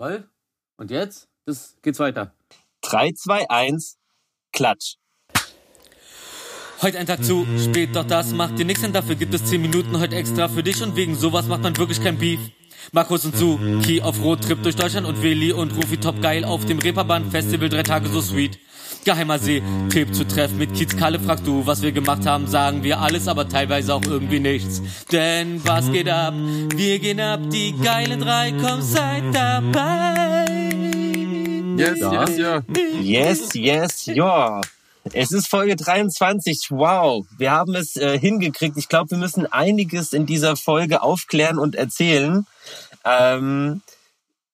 Voll. Und jetzt? Das geht's weiter. 3, 2, 1, Klatsch. Heute ein Tag zu spät, doch das macht dir nichts, denn dafür gibt es 10 Minuten heute extra für dich und wegen sowas macht man wirklich kein Beef. Markus und Suki auf Roadtrip durch Deutschland und Willi und Rufi top geil auf dem Reeperbahn Festival, drei Tage so sweet. Geheimer See, Trip zu Treff mit Kiez Kalle, fragst du, was wir gemacht haben, sagen wir alles, aber teilweise auch irgendwie nichts. Denn was geht ab? Wir gehen ab, die geile drei, komm, seid dabei. Yes, Ja. yes, ja. Yes, yes, ja. Es ist Folge 23. Wow, wir haben es äh, hingekriegt. Ich glaube, wir müssen einiges in dieser Folge aufklären und erzählen. Ähm,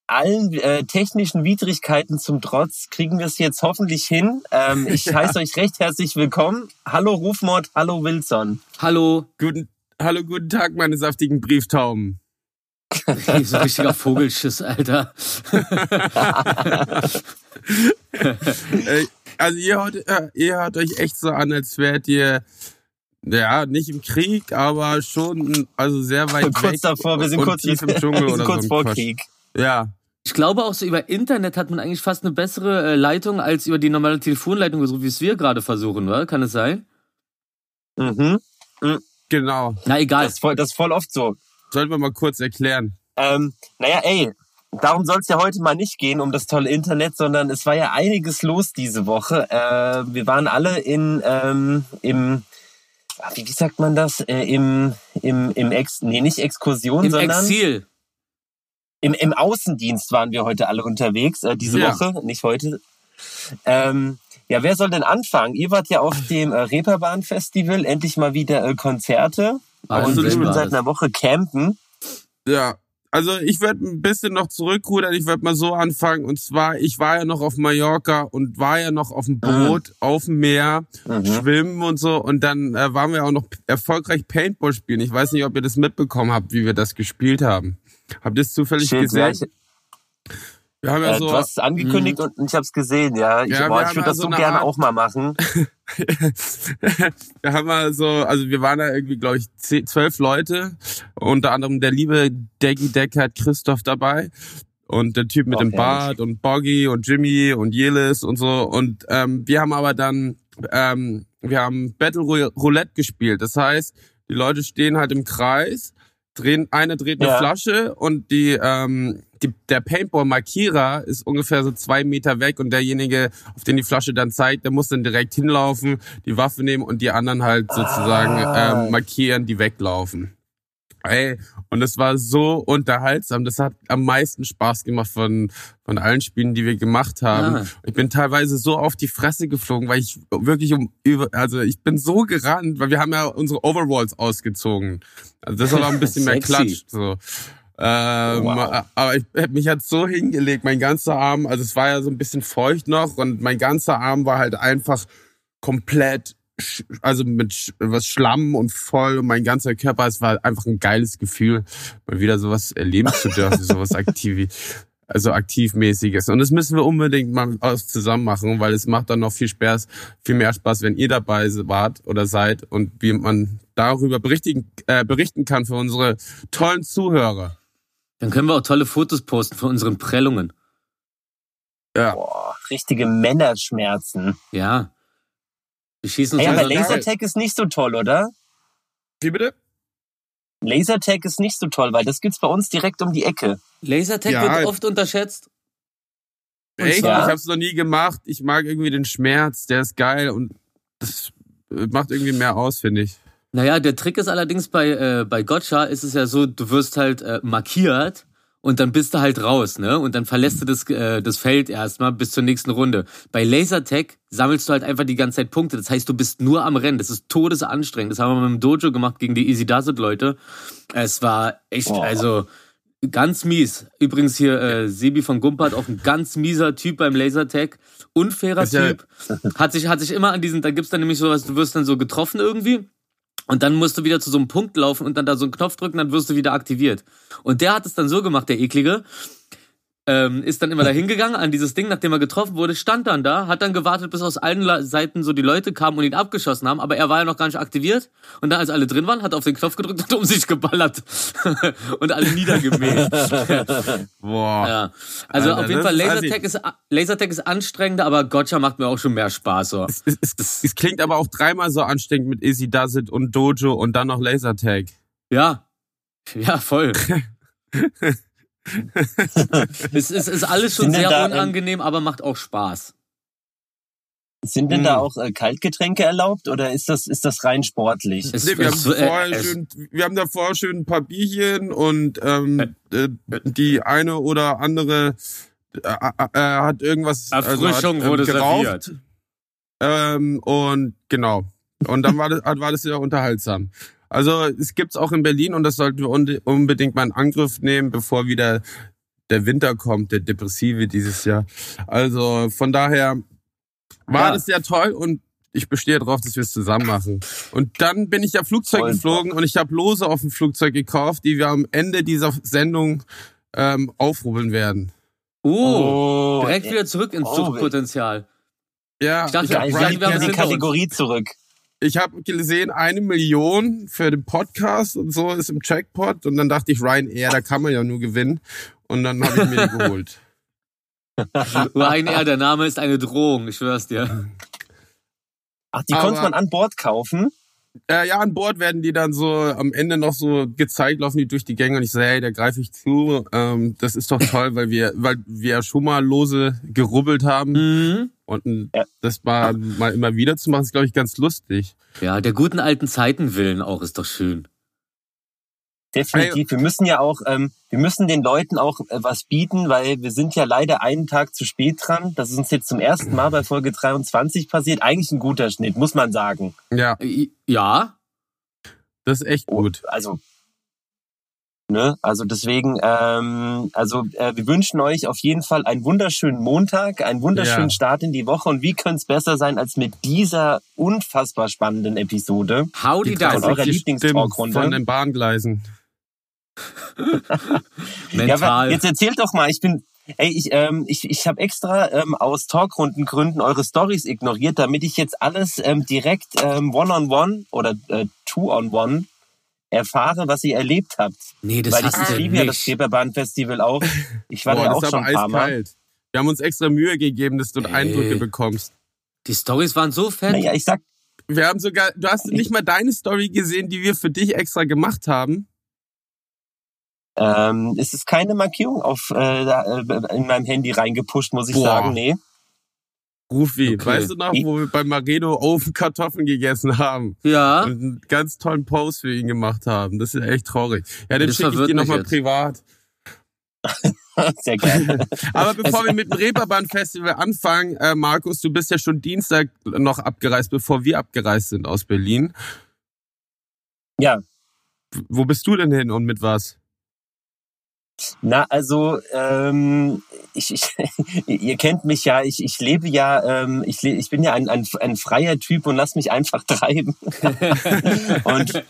allen äh, technischen Widrigkeiten zum Trotz kriegen wir es jetzt hoffentlich hin. Ähm, ich heiße euch recht herzlich willkommen. Hallo Rufmord, hallo Wilson. Hallo. Guten, hallo, guten Tag, meine saftigen Brieftauben. so richtiger Vogelschiss, Alter. Also ihr hört, äh, ihr hört euch echt so an, als wärt ihr, ja, nicht im Krieg, aber schon, also sehr weit weg. kurz davor, wir sind kurz, tief im Dschungel wir sind oder kurz so. vor Quatsch. Krieg. Ja, Ich glaube auch so über Internet hat man eigentlich fast eine bessere äh, Leitung als über die normale Telefonleitung, so wie es wir gerade versuchen, oder? Kann es sein? Mhm. genau. Na egal. Das, ist voll, das ist voll oft so. Sollten wir mal kurz erklären. Ähm, naja, ey, darum soll es ja heute mal nicht gehen, um das tolle Internet, sondern es war ja einiges los diese Woche. Äh, wir waren alle in, ähm, im, ah, wie, sagt man das? Äh, Im, im, im Ex, nee, nicht Exkursion, Im sondern Exil. im, im Außendienst waren wir heute alle unterwegs, äh, diese Ja. Woche, nicht heute. Ähm, ja, wer soll denn anfangen? Ihr wart ja auf dem äh, Reeperbahn-Festival, endlich mal wieder äh, Konzerte. Wahnsinn und ich bin seit einer Woche campen. Ja, also ich werde ein bisschen noch zurückrudern. Ich werde mal so anfangen. Und zwar, ich war ja noch auf Mallorca und war ja noch auf dem Boot, auf dem Meer, Mhm. schwimmen und so. Und dann äh, waren wir auch noch erfolgreich Paintball spielen. Ich weiß nicht, ob ihr das mitbekommen habt, wie wir das gespielt haben. Habt ihr es zufällig ja, gesehen? ich, wir haben ja Äh, so. du hast es angekündigt und ich habe es gesehen, ja. Ich, Ja, boah, ich würde das so gerne Art- auch mal machen. wir haben mal so, also wir waren da irgendwie, glaube ich, zehn, zwölf Leute. Unter anderem der liebe Deggy Deckard Christoph dabei. Und der Typ mit Oh, dem. Bart und Boggy und Jimmy und Jelis und so. Und ähm, wir haben aber dann, ähm, wir haben Battle Rou- Roulette gespielt. Das heißt, die Leute stehen halt im Kreis, drehen, eine dreht eine Ja. Flasche und die, ähm, die, der Paintball-Markierer ist ungefähr so zwei Meter weg und derjenige, auf den die Flasche dann zeigt, der muss dann direkt hinlaufen, die Waffe nehmen und die anderen halt sozusagen Ah. ähm, markieren, die weglaufen. Ey, und es war so unterhaltsam. Das hat am meisten Spaß gemacht von, von allen Spielen, die wir gemacht haben. Ah. Ich bin teilweise so auf die Fresse geflogen, weil ich wirklich um über, also ich bin so gerannt, weil wir haben ja unsere Overalls ausgezogen. Also das war auch ein bisschen mehr Sexy. Klatsch. So. Ähm, Wow. Aber ich hab mich hat so hingelegt, mein ganzer Arm, also es war ja so ein bisschen feucht noch und mein ganzer Arm war halt einfach komplett, also mit was Schlamm und voll und mein ganzer Körper, es war einfach ein geiles Gefühl, mal wieder sowas erleben zu dürfen, sowas aktiv, also aktivmäßiges. Und das müssen wir unbedingt mal zusammen machen, weil es macht dann noch viel Spaß, viel mehr Spaß, wenn ihr dabei wart oder seid und wie man darüber berichtigen, äh, berichten kann für unsere tollen Zuhörer. Dann können wir auch tolle Fotos posten von unseren Prellungen. Ja. Boah, richtige Männerschmerzen. Ja. Wir schießen uns Ey, aber Lasertag ist nicht so toll, oder? Wie bitte? Lasertag ist nicht so toll, weil das gibt's bei uns direkt um die Ecke. Lasertag Ja. wird oft unterschätzt. Echt? Ich habe es noch nie gemacht. Ich mag irgendwie den Schmerz, der ist geil und das macht irgendwie mehr aus, finde ich. Naja, der Trick ist allerdings bei, äh, bei Gotcha ist es ja so, du wirst halt äh, markiert und dann bist du halt raus, ne? Und dann verlässt du das, äh, das Feld erstmal bis zur nächsten Runde. Bei Lasertag sammelst du halt einfach die ganze Zeit Punkte. Das heißt, du bist nur am Rennen. Das ist todesanstrengend. Das haben wir mit dem Dojo gemacht gegen die Easy Does It Leute. Es war echt, Boah. also ganz mies. Übrigens hier äh, Sebi von Gumpert, auch ein ganz mieser Typ beim Lasertag. Unfairer Typ. Hat sich, hat sich immer an diesen, da gibt's dann nämlich sowas, du wirst dann so getroffen irgendwie. Und dann musst du wieder zu so einem Punkt laufen und dann da so einen Knopf drücken, dann wirst du wieder aktiviert. Und der hat es dann so gemacht, der eklige. Ähm, ist dann immer da hingegangen an dieses Ding, nachdem er getroffen wurde, stand dann da, hat dann gewartet, bis aus allen Le Seiten so die Leute kamen und ihn abgeschossen haben, aber er war ja noch gar nicht aktiviert. Und dann, als alle drin waren, hat er auf den Knopf gedrückt und um sich geballert und alle niedergemäht. Boah. ja. Also Alter, auf jeden Fall, Lasertag ist, Lasertag ist anstrengender, aber Gotcha macht mir auch schon mehr Spaß. So. Es, es, es, es klingt aber auch dreimal so anstrengend mit Easy Does It und Dojo und dann noch Lasertag. Ja. Ja, voll. es ist, ist alles schon Sind sehr da, ähm, unangenehm, aber macht auch Spaß. Sind denn da Hm. auch äh, Kaltgetränke erlaubt oder ist das, ist das rein sportlich? Es- Nee, wir, haben es- äh, vorher es- schön, wir haben davor schön ein paar Bierchen und ähm, äh, die eine oder andere äh, äh, äh, hat irgendwas Erfrischung also hat, wurde geraucht. serviert. Ähm, und genau. Und dann war das, war das sehr unterhaltsam. Also es gibt's auch in Berlin und das sollten wir unbedingt mal in Angriff nehmen, bevor wieder der Winter kommt, der Depressive dieses Jahr. Also von daher war Ja. das sehr toll und ich bestehe darauf, dass wir es zusammen machen. Und dann bin ich ja Flugzeug Voll geflogen und ich habe Lose auf dem Flugzeug gekauft, die wir am Ende dieser Sendung ähm, aufrubbeln werden. Oh, direkt äh, wieder zurück ins oh, Suchtpotenzial. Ja, Ich dachte, ich habe Ja, Geil, wir wir haben die hinter uns. Kategorie zurück. Ich hab gesehen, eine Million für den Podcast und so ist im Jackpot. Und dann dachte ich, Ryanair, da kann man ja nur gewinnen. Und dann habe ich mir die geholt. Ryanair, der Name ist eine Drohung, ich schwör's dir. Ach, die Aber- konnte man an Bord kaufen? Äh, ja, an Bord werden die dann so am Ende noch so gezeigt, laufen die durch die Gänge und ich so, hey, da greife ich zu. Ähm, das ist doch toll, weil wir, weil wir schon mal lose gerubbelt haben. Mhm. Und Ja. das mal, mal immer wieder zu machen, ist, glaube ich, ganz lustig. Ja, der guten alten Zeiten willen auch ist doch schön. Definitiv. Wir müssen ja auch, ähm, wir müssen den Leuten auch äh, was bieten, weil wir sind ja leider einen Tag zu spät dran. Das ist uns jetzt zum ersten Mal bei Folge 23 passiert. Eigentlich ein guter Schnitt, muss man sagen. Ja, I- Ja, das ist echt gut. Also, ne, also deswegen, ähm, also äh, wir wünschen euch auf jeden Fall einen wunderschönen Montag, einen wunderschönen Ja. Start in die Woche. Und wie könnte es besser sein als mit dieser unfassbar spannenden Episode? howdy Die da. von eurer 63 Stimmen Lieblingstalkrunde. Von den Bahngleisen. Ja, Mental. aber jetzt erzählt doch mal, ich bin, ey, ich, ähm, ich, ich habe extra ähm, aus Talkrundengründen eure Stories ignoriert, damit ich jetzt alles ähm, direkt ähm, one-on-one oder äh, two-on-one erfahre, was ihr erlebt habt. nee, das Weil ich, du liebe ja das nicht. Reeperbahn-Festival auch. Ich war Boah, da ja das auch ist schon aber ein paar Mal. eiskalt. Wir haben uns extra Mühe gegeben, dass du Ey. Eindrücke bekommst. Die Stories waren so fett. Naja, ich sag, Wir haben sogar, du hast nicht mal deine Story gesehen, die wir für dich extra gemacht haben. ähm, es ist keine Markierung auf äh, äh, in meinem Handy reingepusht, muss ich Boah. sagen. Nee. Rufi, Okay. weißt du noch, wo wir bei Maredo Ofen Kartoffeln gegessen haben Ja. und einen ganz tollen Post für ihn gemacht haben? Das ist echt traurig. Ja, den schicke ich dir nochmal privat. Sehr gerne. Aber bevor wir mit dem Reeperbahn-Festival anfangen, äh, Markus, du bist ja schon Dienstag noch abgereist, bevor wir abgereist sind aus Berlin. ja, Wo bist du denn hin und mit was? Na, also ähm, ich, ich, ihr kennt mich ja, ich, ich lebe ja, ähm, ich, le ich bin ja ein, ein, ein freier Typ und lass mich einfach treiben. und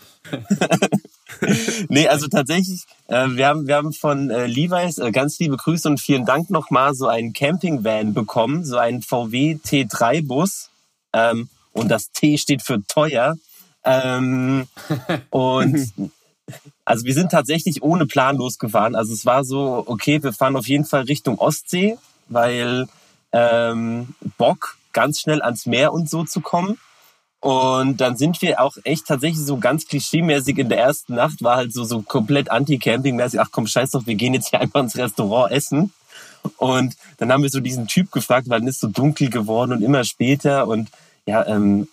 nee, also tatsächlich, äh, wir haben wir haben von äh, Levi's äh, ganz liebe Grüße und vielen Dank nochmal so einen Campingvan bekommen, so einen VW T3 Bus ähm, und das T steht für teuer. Ähm, und also wir sind tatsächlich ohne Plan losgefahren. Also es war so, okay, wir fahren auf jeden Fall Richtung Ostsee, weil ähm, Bock, ganz schnell ans Meer und so zu kommen. Und dann sind wir auch echt tatsächlich so ganz klischeemäßig in der ersten Nacht, war halt so, so komplett anti-camping-mäßig, ach komm, scheiß doch, wir gehen jetzt hier einfach ins Restaurant essen. Und dann haben wir so diesen Typ gefragt, weil dann ist so dunkel geworden und immer später und ja, ähm,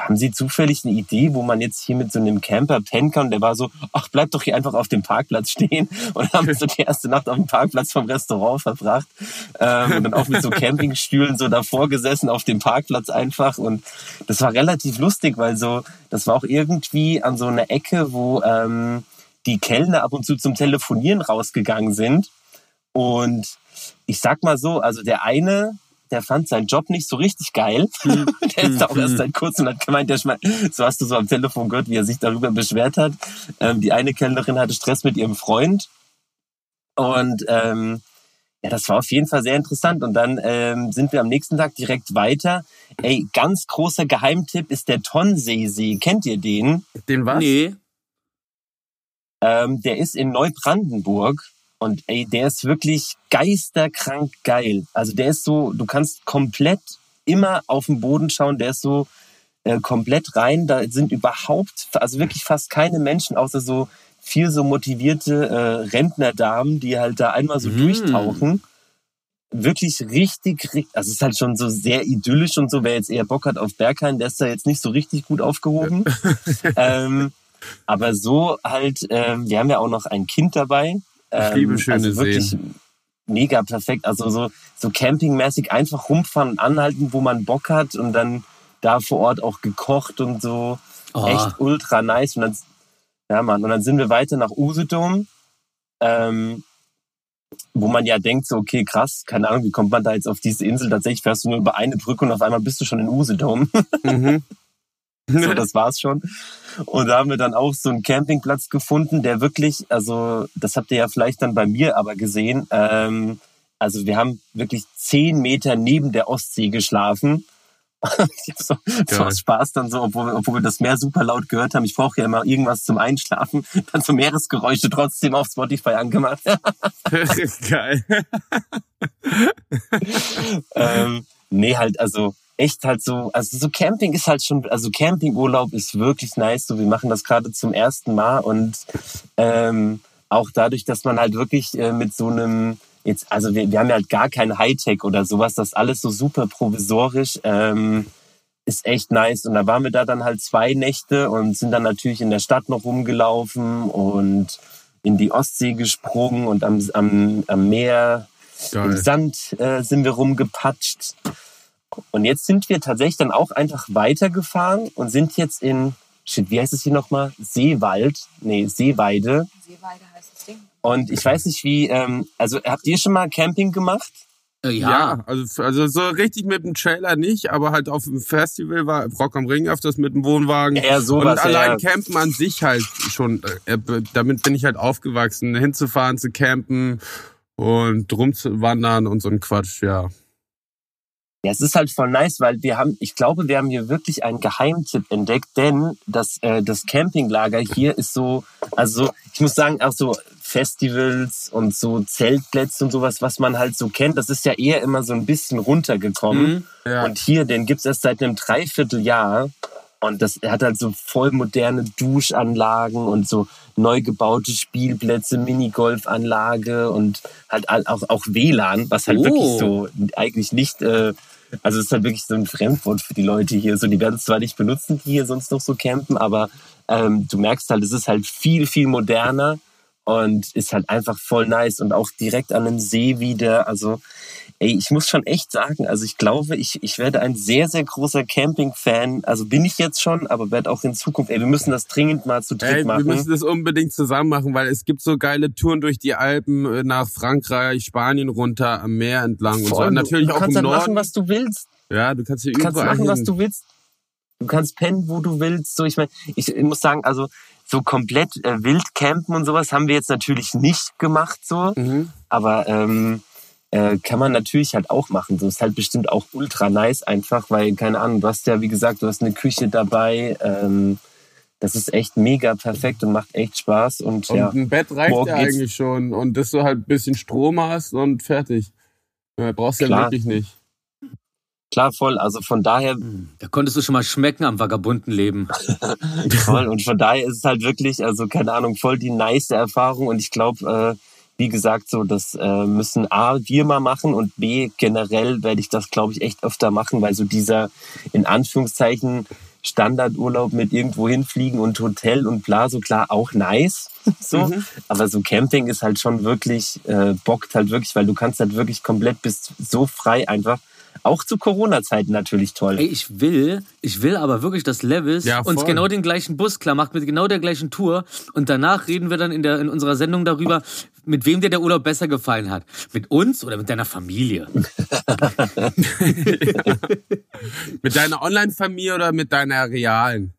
haben Sie zufällig eine Idee, wo man jetzt hier mit so einem Camper pennen kann? Und der war so, ach, bleib doch hier einfach auf dem Parkplatz stehen. Und haben so die erste Nacht auf dem Parkplatz vom Restaurant verbracht. Ähm, und dann auch mit so Campingstühlen so davor gesessen auf dem Parkplatz einfach. Und das war relativ lustig, weil so, das war auch irgendwie an so einer Ecke, wo ähm, die Kellner ab und zu zum Telefonieren rausgegangen sind. Und ich sag mal so, also der eine, der fand seinen Job nicht so richtig geil. der ist da auch erst seit kurzem und hat gemeint, der schme so hast du so am Telefon gehört, wie er sich darüber beschwert hat. Ähm, die eine Kellnerin hatte Stress mit ihrem Freund. Und ähm, ja, das war auf jeden Fall sehr interessant. Und dann ähm, sind wir am nächsten Tag direkt weiter. Ey, ganz großer Geheimtipp ist der Tonseesee. Kennt ihr den? Den was? Nee. Ähm, der ist in Neubrandenburg. Und ey, der ist wirklich geisterkrank geil. Also der ist so, du kannst komplett immer auf den Boden schauen. Der ist so äh, komplett rein. Da sind überhaupt, also wirklich fast keine Menschen, außer so vier so motivierte äh, Rentnerdamen, die halt da einmal so Mm. durchtauchen. Wirklich richtig, richtig, also es ist halt schon so sehr idyllisch und so. Wer jetzt eher Bock hat auf Berghain, der ist da jetzt nicht so richtig gut aufgehoben. ähm, aber so halt, ähm, wir haben ja auch noch ein Kind dabei. Ähm, Ich liebe schöne also wirklich Mega perfekt. Also so, so campingmäßig einfach rumfahren und anhalten, wo man Bock hat und dann da vor Ort auch gekocht und so. Oh. Echt ultra nice. Und dann, ja, Mann. Und dann sind wir weiter nach Usedom, ähm, wo man ja denkt, so, okay, krass, keine Ahnung, wie kommt man da jetzt auf diese Insel? Tatsächlich fährst du nur über eine Brücke und auf einmal bist du schon in Usedom. Mhm. so, das war's schon. Und da haben wir dann auch so einen Campingplatz gefunden, der wirklich, also das habt ihr ja vielleicht dann bei mir aber gesehen, ähm, also wir haben wirklich zehn Meter neben der Ostsee geschlafen. Ich hab so, aus Spaß dann so, obwohl, wir- obwohl wir das Meer super laut gehört haben. Ich brauche ja immer irgendwas zum Einschlafen. Dann so Meeresgeräusche trotzdem auf Spotify angemacht. Geil. ähm, nee, halt, also echt halt so, also so Camping ist halt schon, also Campingurlaub ist wirklich nice. So, wir machen das gerade zum ersten Mal und ähm, auch dadurch, dass man halt wirklich äh, mit so einem jetzt, also wir, wir haben ja halt gar kein Hightech oder sowas, das alles so super provisorisch. Ähm, ist echt nice. Und da waren wir da dann halt zwei Nächte und sind dann natürlich in der Stadt noch rumgelaufen und in die Ostsee gesprungen und am, am, am Meer im Geil. Sand äh, sind wir rumgepatscht. Und jetzt sind wir tatsächlich dann auch einfach weitergefahren und sind jetzt in, shit, wie heißt es hier nochmal? Seewald, nee, Seeweide. Seeweide heißt das Ding. Und ich weiß nicht wie, ähm, also habt ihr schon mal Camping gemacht? Äh, Ja, ja. also, also so richtig mit dem Trailer nicht, aber halt auf dem Festival war Rock am Ring öfters mit dem Wohnwagen. Ja, sowas, und allein ja. Campen an sich halt schon, äh, äh, damit bin ich halt aufgewachsen, hinzufahren, zu campen und rumzuwandern und so ein Quatsch, ja. Ja, es ist halt voll nice, weil wir haben, ich glaube, wir haben hier wirklich einen Geheimtipp entdeckt, denn das, äh, das Campinglager hier ist so, also so, ich muss sagen, auch so Festivals und so Zeltplätze und sowas, was man halt so kennt, das ist ja eher immer so ein bisschen runtergekommen. Mhm. Ja. Und hier, den gibt's erst seit einem Dreivierteljahr. Und das hat halt so voll moderne Duschanlagen und so neu gebaute Spielplätze, Minigolfanlage und halt auch, auch WLAN, was halt Oh. wirklich so eigentlich nicht, äh, also es ist halt wirklich so ein Fremdwort für die Leute hier. So, die werden es zwar nicht benutzen, die hier sonst noch so campen, aber ähm, du merkst halt, es ist halt viel, viel moderner und ist halt einfach voll nice und auch direkt an einem See wieder. Also, ey, ich muss schon echt sagen, also ich glaube, ich, ich werde ein sehr, sehr großer Camping-Fan. Also bin ich jetzt schon, aber werde auch in Zukunft, ey, wir müssen das dringend mal zu dritt Ey, wir machen. müssen das unbedingt zusammen machen, weil es gibt so geile Touren durch die Alpen äh, nach Frankreich, Spanien runter, am Meer entlang und so. Voll, Und natürlich du auch kannst im halt machen, was du willst. ja, du kannst hier Du kannst überall machen, was hin. du willst. Du kannst pennen, wo du willst. So, ich meine, ich muss sagen, also so komplett äh, wild campen und sowas haben wir jetzt natürlich nicht gemacht, so. Mhm. Aber ähm, äh, kann man natürlich halt auch machen. So ist halt bestimmt auch ultra nice einfach, weil, keine Ahnung, du hast ja, wie gesagt, du hast eine Küche dabei. Ähm, das ist echt mega perfekt und macht echt Spaß. Und, Und ja, ein Bett reicht ja eigentlich schon. Und dass du halt ein bisschen Strom hast und fertig. Ja, brauchst du ja wirklich nicht. Klar, voll. Also von daher Da konntest du schon mal schmecken am vagabunden Leben. Voll. Und von daher ist es halt wirklich, also keine Ahnung, voll die nice Erfahrung. Und ich glaube, äh, wie gesagt, so das äh, müssen A, wir mal machen und B, generell werde ich das, glaube ich, echt öfter machen, weil so dieser in Anführungszeichen Standardurlaub mit irgendwo hinfliegen und Hotel und bla, so klar, auch nice. So. Mhm. Aber so Camping ist halt schon wirklich, äh, bockt halt wirklich, weil du kannst halt wirklich komplett bist so frei einfach. Auch zu Corona-Zeiten natürlich toll. Ey, ich will, ich will aber wirklich, dass Levis Ja, uns genau den gleichen Bus klar macht, mit genau der gleichen Tour. Und danach reden wir dann in, der, in unserer Sendung darüber, mit wem dir der Urlaub besser gefallen hat. Mit uns oder mit deiner Familie? Mit deiner Online-Familie oder mit deiner realen?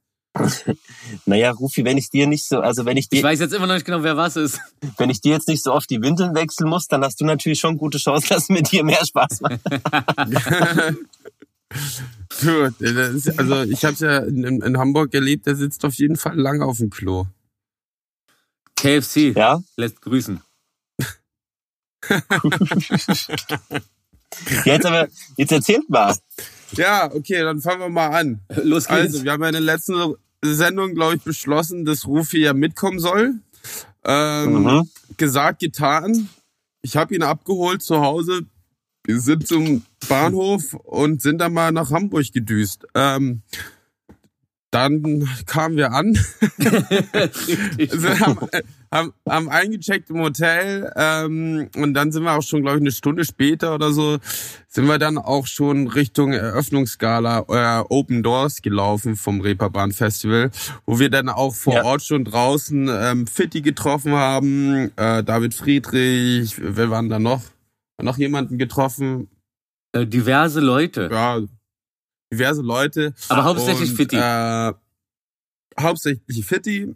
Naja, Rufi, wenn ich dir nicht so, also wenn ich dir, Ich weiß jetzt immer noch nicht genau, wer was ist. wenn ich dir jetzt nicht so oft die Windeln wechseln muss, dann hast du natürlich schon gute Chance, dass es mit dir mehr Spaß macht. Gut, ist, also ich habe es ja in, in Hamburg erlebt, der sitzt auf jeden Fall lange auf dem Klo. KFC Ja? lässt grüßen. Jetzt aber, jetzt erzählt mal. Ja, okay, dann fangen wir mal an. Los geht's. Also, wir haben ja in der letzten Sendung, glaube ich, beschlossen, dass Rufi ja mitkommen soll. Ähm, Mhm. Gesagt, getan. Ich habe ihn abgeholt zu Hause. Wir sind zum Bahnhof und sind dann mal nach Hamburg gedüst. Ähm, dann kamen wir an, also haben, haben, haben eingecheckt im Hotel ähm, und dann sind wir auch schon, glaube ich, eine Stunde später oder so, sind wir dann auch schon Richtung Eröffnungsgala äh, Open Doors gelaufen vom Reeperbahn Festival, wo wir dann auch vor Ja. Ort schon draußen ähm, Fitti getroffen haben, äh, David Friedrich, wer waren da noch? Noch jemanden getroffen? Äh, diverse Leute. Ja, diverse Leute. Aber hauptsächlich Und, Fitti. Äh, hauptsächlich Fitti.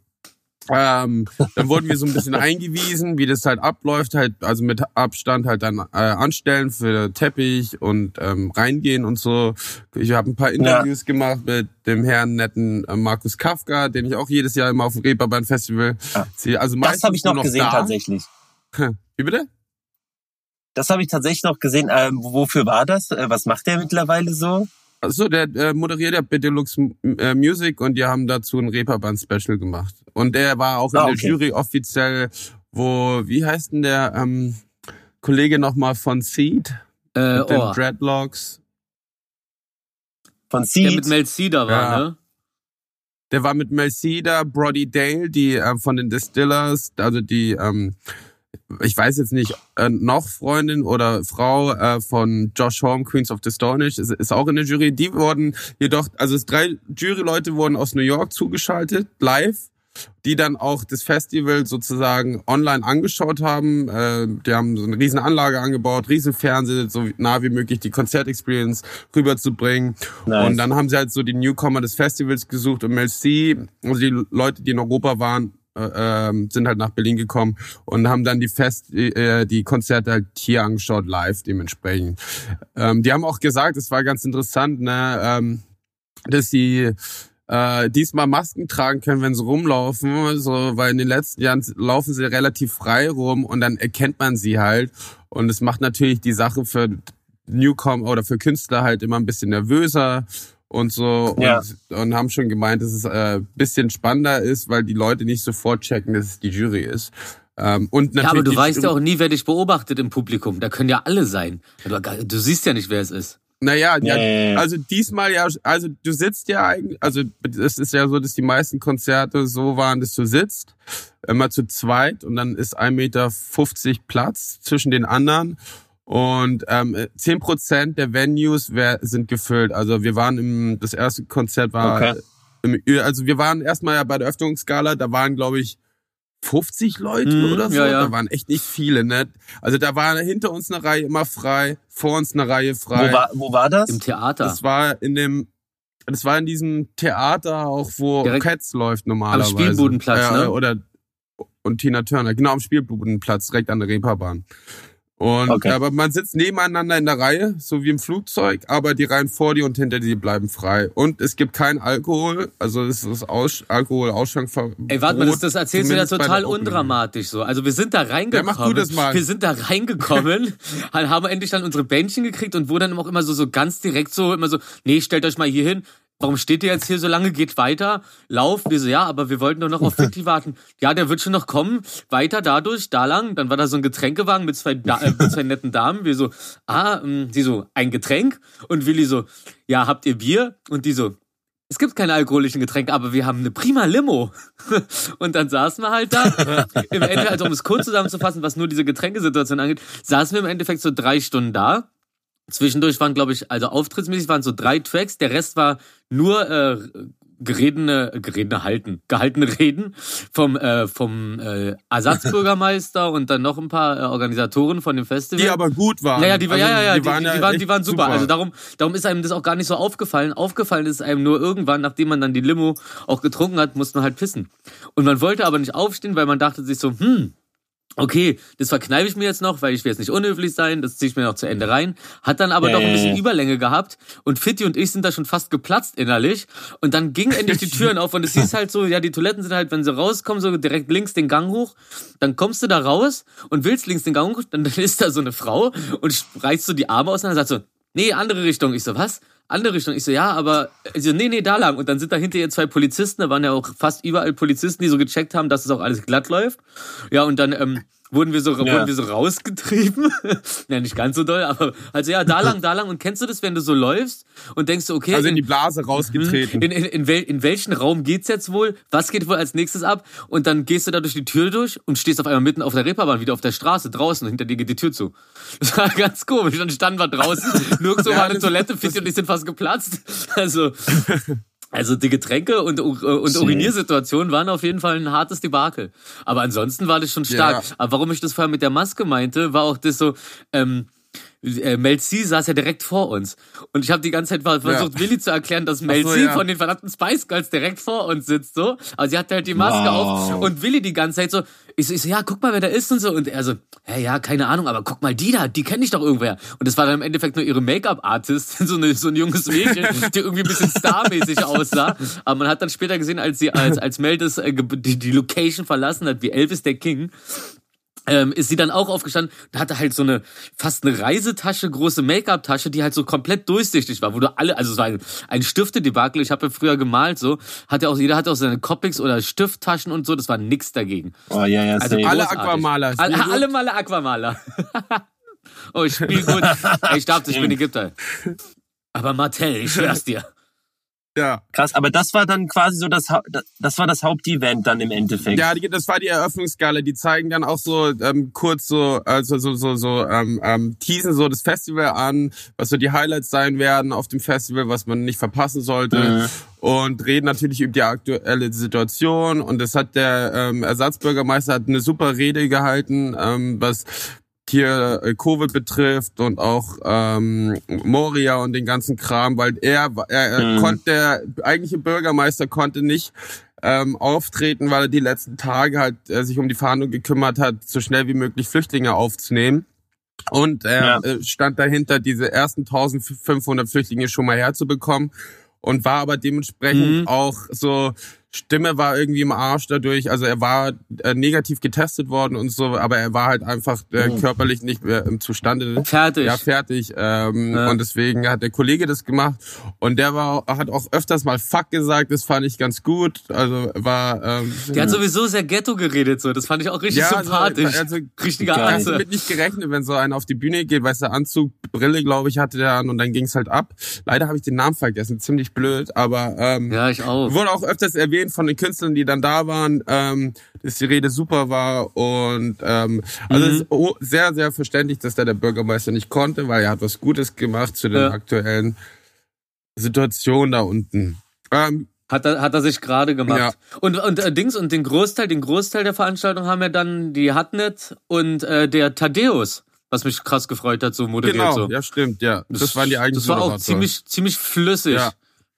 Ähm, dann wurden wir so ein bisschen eingewiesen, wie das halt abläuft, halt, also mit Abstand halt dann äh, anstellen für Teppich und ähm, reingehen und so. Ich habe ein paar Interviews gemacht mit dem Herrn netten äh, Markus Kafka, den ich auch jedes Jahr immer auf dem Reeperbahn Festival Ja. sehe. Also Das habe ich noch nur gesehen da. tatsächlich. Wie bitte? Das habe ich tatsächlich noch gesehen. Ähm, wofür war das? Äh, was macht der mittlerweile so? Achso, der äh, moderiert ja bei Deluxe äh, Music und die haben dazu ein Reeperbahn-Special gemacht. Und der war auch in Ah, der okay. Jury offiziell, wo, wie heißt denn der ähm, Kollege nochmal von Seed? Äh, Mit den oh, Dreadlocks. Von der Seed? mit Mel Cedar war, Ja. ne? Der war mit Melcida, Brody Dale, die äh, von den Distillers, also die, ähm, ich weiß jetzt nicht, äh, noch Freundin oder Frau äh, von Josh Holm, Queens of the Stone Age, ist, ist auch in der Jury. Die wurden jedoch, also es drei Juryleute wurden aus New York zugeschaltet, live, die dann auch das Festival sozusagen online angeschaut haben. Äh, die haben so eine riesen Anlage angebaut, riesen Fernseher, so nah wie möglich die Konzertexperience rüberzubringen. Nice. Und dann haben sie halt so die Newcomer des Festivals gesucht und Mel C, also die Leute, die in Europa waren, äh, ähm, sind halt nach Berlin gekommen und haben dann die Fest, äh, die Konzerte halt hier angeschaut, live dementsprechend. Ähm, die haben auch gesagt, es war ganz interessant, ne, ähm, dass sie äh, diesmal Masken tragen können, wenn sie rumlaufen, so, weil in den letzten Jahren laufen sie relativ frei rum und dann erkennt man sie halt. Und es macht natürlich die Sache für Newcomer oder für Künstler halt immer ein bisschen nervöser und so Ja. und, und haben schon gemeint, dass es äh, bisschen spannender ist, weil die Leute nicht sofort checken, dass es die Jury ist. Ähm, und natürlich Ja, aber du weißt ja auch nie, wer dich beobachtet im Publikum. Da können ja alle sein. Du, du siehst ja nicht, wer es ist. Naja, Ja, ja, ja, ja. also diesmal ja, also du sitzt ja eigentlich, also es ist ja so, dass die meisten Konzerte so waren, dass du sitzt, immer zu zweit und dann ist 1,50 Meter Platz zwischen den anderen und ähm, 10% der Venues wär, sind gefüllt. Also wir waren im, das erste Konzert war, Okay. im, also wir waren erstmal ja bei der Öffnungsskala, da waren glaube ich 50 Leute Mhm, oder so. ja, ja. Da waren echt nicht viele, ne? Also da war hinter uns eine Reihe immer frei, vor uns eine Reihe frei. Wo war, wo war das? Im Theater. Das war in dem, das war in diesem Theater auch, wo Direkt Cats läuft normalerweise. Spielbudenplatz, ne? Oder, und Tina Turner, genau am Spielbudenplatz, direkt an der Reeperbahn. Und, Okay. aber man sitzt nebeneinander in der Reihe, so wie im Flugzeug, aber die Reihen vor dir und hinter dir bleiben frei. Und es gibt kein Alkohol, also es ist Aus, Alkohol-Ausschank. Ey, warte mal, das, das erzählst du ja total undramatisch so. Also wir sind da reingekommen. Ja, mach du das mal. Wir sind da reingekommen, haben endlich dann unsere Bändchen gekriegt und wo dann auch immer so, so ganz direkt so, immer so, nee, stellt euch mal hier hin. Warum steht ihr jetzt hier so lange? Geht weiter. Lauf. Wir so, ja, aber wir wollten doch noch auf Fitti warten. Ja, der wird schon noch kommen. Weiter dadurch, da lang. Dann war da so ein Getränkewagen mit zwei, da äh, mit zwei netten Damen. Wir so, ah, ähm, sie so, ein Getränk? Und Willi so, ja, habt ihr Bier? Und die so, es gibt keine alkoholischen Getränke, aber wir haben eine prima Limo. Und dann saßen wir halt da. Im Endeffekt, also um es kurz zusammenzufassen, was nur diese Getränkesituation angeht, saßen wir im Endeffekt so drei Stunden da. Zwischendurch waren, glaube ich, also auftrittsmäßig waren so drei Tracks. Der Rest war nur äh, geredene, geredene halten, gehaltene Reden vom, äh, vom äh, Ersatzbürgermeister und dann noch ein paar äh, Organisatoren von dem Festival. Die aber gut waren. Naja, die, Also, ja, ja, ja, die, waren, die, ja die, waren, die waren super. Also darum, darum ist einem das auch gar nicht so aufgefallen. Aufgefallen ist einem nur irgendwann, nachdem man dann die Limo auch getrunken hat, musste man halt pissen. Und man wollte aber nicht aufstehen, weil man dachte sich so, hm, okay, das verkneife ich mir jetzt noch, weil ich will jetzt nicht unhöflich sein, das ziehe ich mir noch zu Ende rein. Hat dann aber Ja, doch ein bisschen. Überlänge gehabt und Fitti und ich sind da schon fast geplatzt innerlich und dann gingen endlich die Türen auf und es hieß halt so, ja, die Toiletten sind halt, wenn sie rauskommen, so direkt links den Gang hoch, dann kommst du da raus und willst links den Gang hoch, dann ist da so eine Frau und reißt so die Arme auseinander und sagt so, nee, andere Richtung. Ich so, was? Andere Richtung. Ich so, ja, aber, also, nee, nee, da lang. Und dann sind da hinter ihr zwei Polizisten, da waren ja auch fast überall Polizisten, die so gecheckt haben, dass es auch alles glatt läuft. Ja, und dann, ähm, wurden wir so, Ja. wurden wir so rausgetrieben. ja, nicht ganz so doll, aber, also ja, da lang, da lang. Und kennst du das, wenn du so läufst und denkst okay, Also in die in, Blase rausgetreten. in, in, in, wel, in welchen Raum geht's jetzt wohl? Was geht wohl als nächstes ab? Und dann gehst du da durch die Tür durch und stehst auf einmal mitten auf der Reeperbahn, wieder auf der Straße draußen und hinter dir geht die Tür zu. Das war ganz komisch. Dann standen wir draußen, nirgendwo Ja, war eine Toilette, Fitti und ich sind fast geplatzt. Also, also die Getränke und, und Shit. Uriniersituationen waren auf jeden Fall ein hartes Debakel. Aber ansonsten war das schon stark. Ja. Aber warum ich das vorher mit der Maske meinte, war auch das so, ähm, äh, Mel C saß ja direkt vor uns. Und ich habe die ganze Zeit ver- versucht, Willi zu erklären, dass Mel so, C ja. von den verdammten Spice Girls direkt vor uns sitzt, so. Aber sie hatte halt die Maske Wow. auf und Willi die ganze Zeit so, ich so, ich so, ja, guck mal, wer da ist und so. Und er so, ja, ja, keine Ahnung, aber guck mal, die da, die kenne ich doch irgendwer. Und das war dann im Endeffekt nur ihre Make-up-Artist, so, eine, so ein junges Mädchen, die irgendwie ein bisschen starmäßig aussah. Aber man hat dann später gesehen, als sie, als, als Mel das, äh, die, die Location verlassen hat, wie Elvis der King, ähm, ist sie dann auch aufgestanden und hatte halt so eine fast eine Reisetasche, große Make-up-Tasche, die halt so komplett durchsichtig war, wo du alle, also es war ein, ein Stifte-Debakel, ich habe ja früher gemalt so, hatte auch, jeder hatte auch seine Copics oder Stifttaschen und so, das war nix dagegen. Oh ja, ja, Also alle großartig. Aquamaler. Alle, alle Male Aquamaler. oh, ich spiel gut. Ey, ich darf, ich bin Ägypter. Aber Martell, ich schwör's dir. Ja. Krass, aber das war dann quasi so das, das war das Hauptevent dann im Endeffekt. Ja, das war die Eröffnungsgala. Die zeigen dann auch so ähm, kurz so, also so so so ähm, ähm, teasen so das Festival an, was so die Highlights sein werden auf dem Festival, was man nicht verpassen sollte. Mhm. Und reden natürlich über die aktuelle Situation. Und das hat der ähm, Ersatzbürgermeister hat eine super Rede gehalten, ähm, was hier äh, Covid betrifft und auch ähm, Moria und den ganzen Kram, weil er, er, Mhm. konnte, der eigentliche Bürgermeister konnte nicht ähm, auftreten, weil er die letzten Tage halt äh, sich um die Verhandlung gekümmert hat, so schnell wie möglich Flüchtlinge aufzunehmen. Und er Ja. äh, stand dahinter, diese ersten 1500 Flüchtlinge schon mal herzubekommen und war aber dementsprechend Mhm. auch so Stimme war irgendwie im Arsch dadurch. Also er war äh, negativ getestet worden und so, aber er war halt einfach äh, Mhm. körperlich nicht mehr im Zustande. Fertig. Ja, fertig. Ähm, Ja. Und deswegen hat der Kollege das gemacht. Und der war, hat auch öfters mal Fuck gesagt. Das fand ich ganz gut. Also war. Ähm, Der hat sowieso sehr Ghetto geredet, so. Das fand ich auch richtig Ja, also- sympathisch. also- Richtiger Geil. Ich damit nicht gerechnet, wenn so einer auf die Bühne geht, weißt du, Anzug, Brille, glaube ich, hatte der an und dann ging's halt ab. Leider habe ich den Namen vergessen, ziemlich blöd, aber ähm, Ja, ich auch. wurde auch öfters erwähnt von den Künstlern, die dann da waren, ähm, dass die Rede super war und ähm, also Mhm. ist sehr, sehr verständlich, dass da der Bürgermeister nicht konnte, weil er hat was Gutes gemacht zu den Ja. aktuellen Situationen da unten. Ähm, Hat er, hat er sich gerade gemacht. Ja. Und, und äh, Dings, und den Großteil, den Großteil der Veranstaltung haben ja dann die Hatnet und äh, der Thaddeus, was mich krass gefreut hat, so moderiert genau, so. ja stimmt, ja. Das, waren die eigentlichen Das war auch ziemlich, ziemlich flüssig. Ja.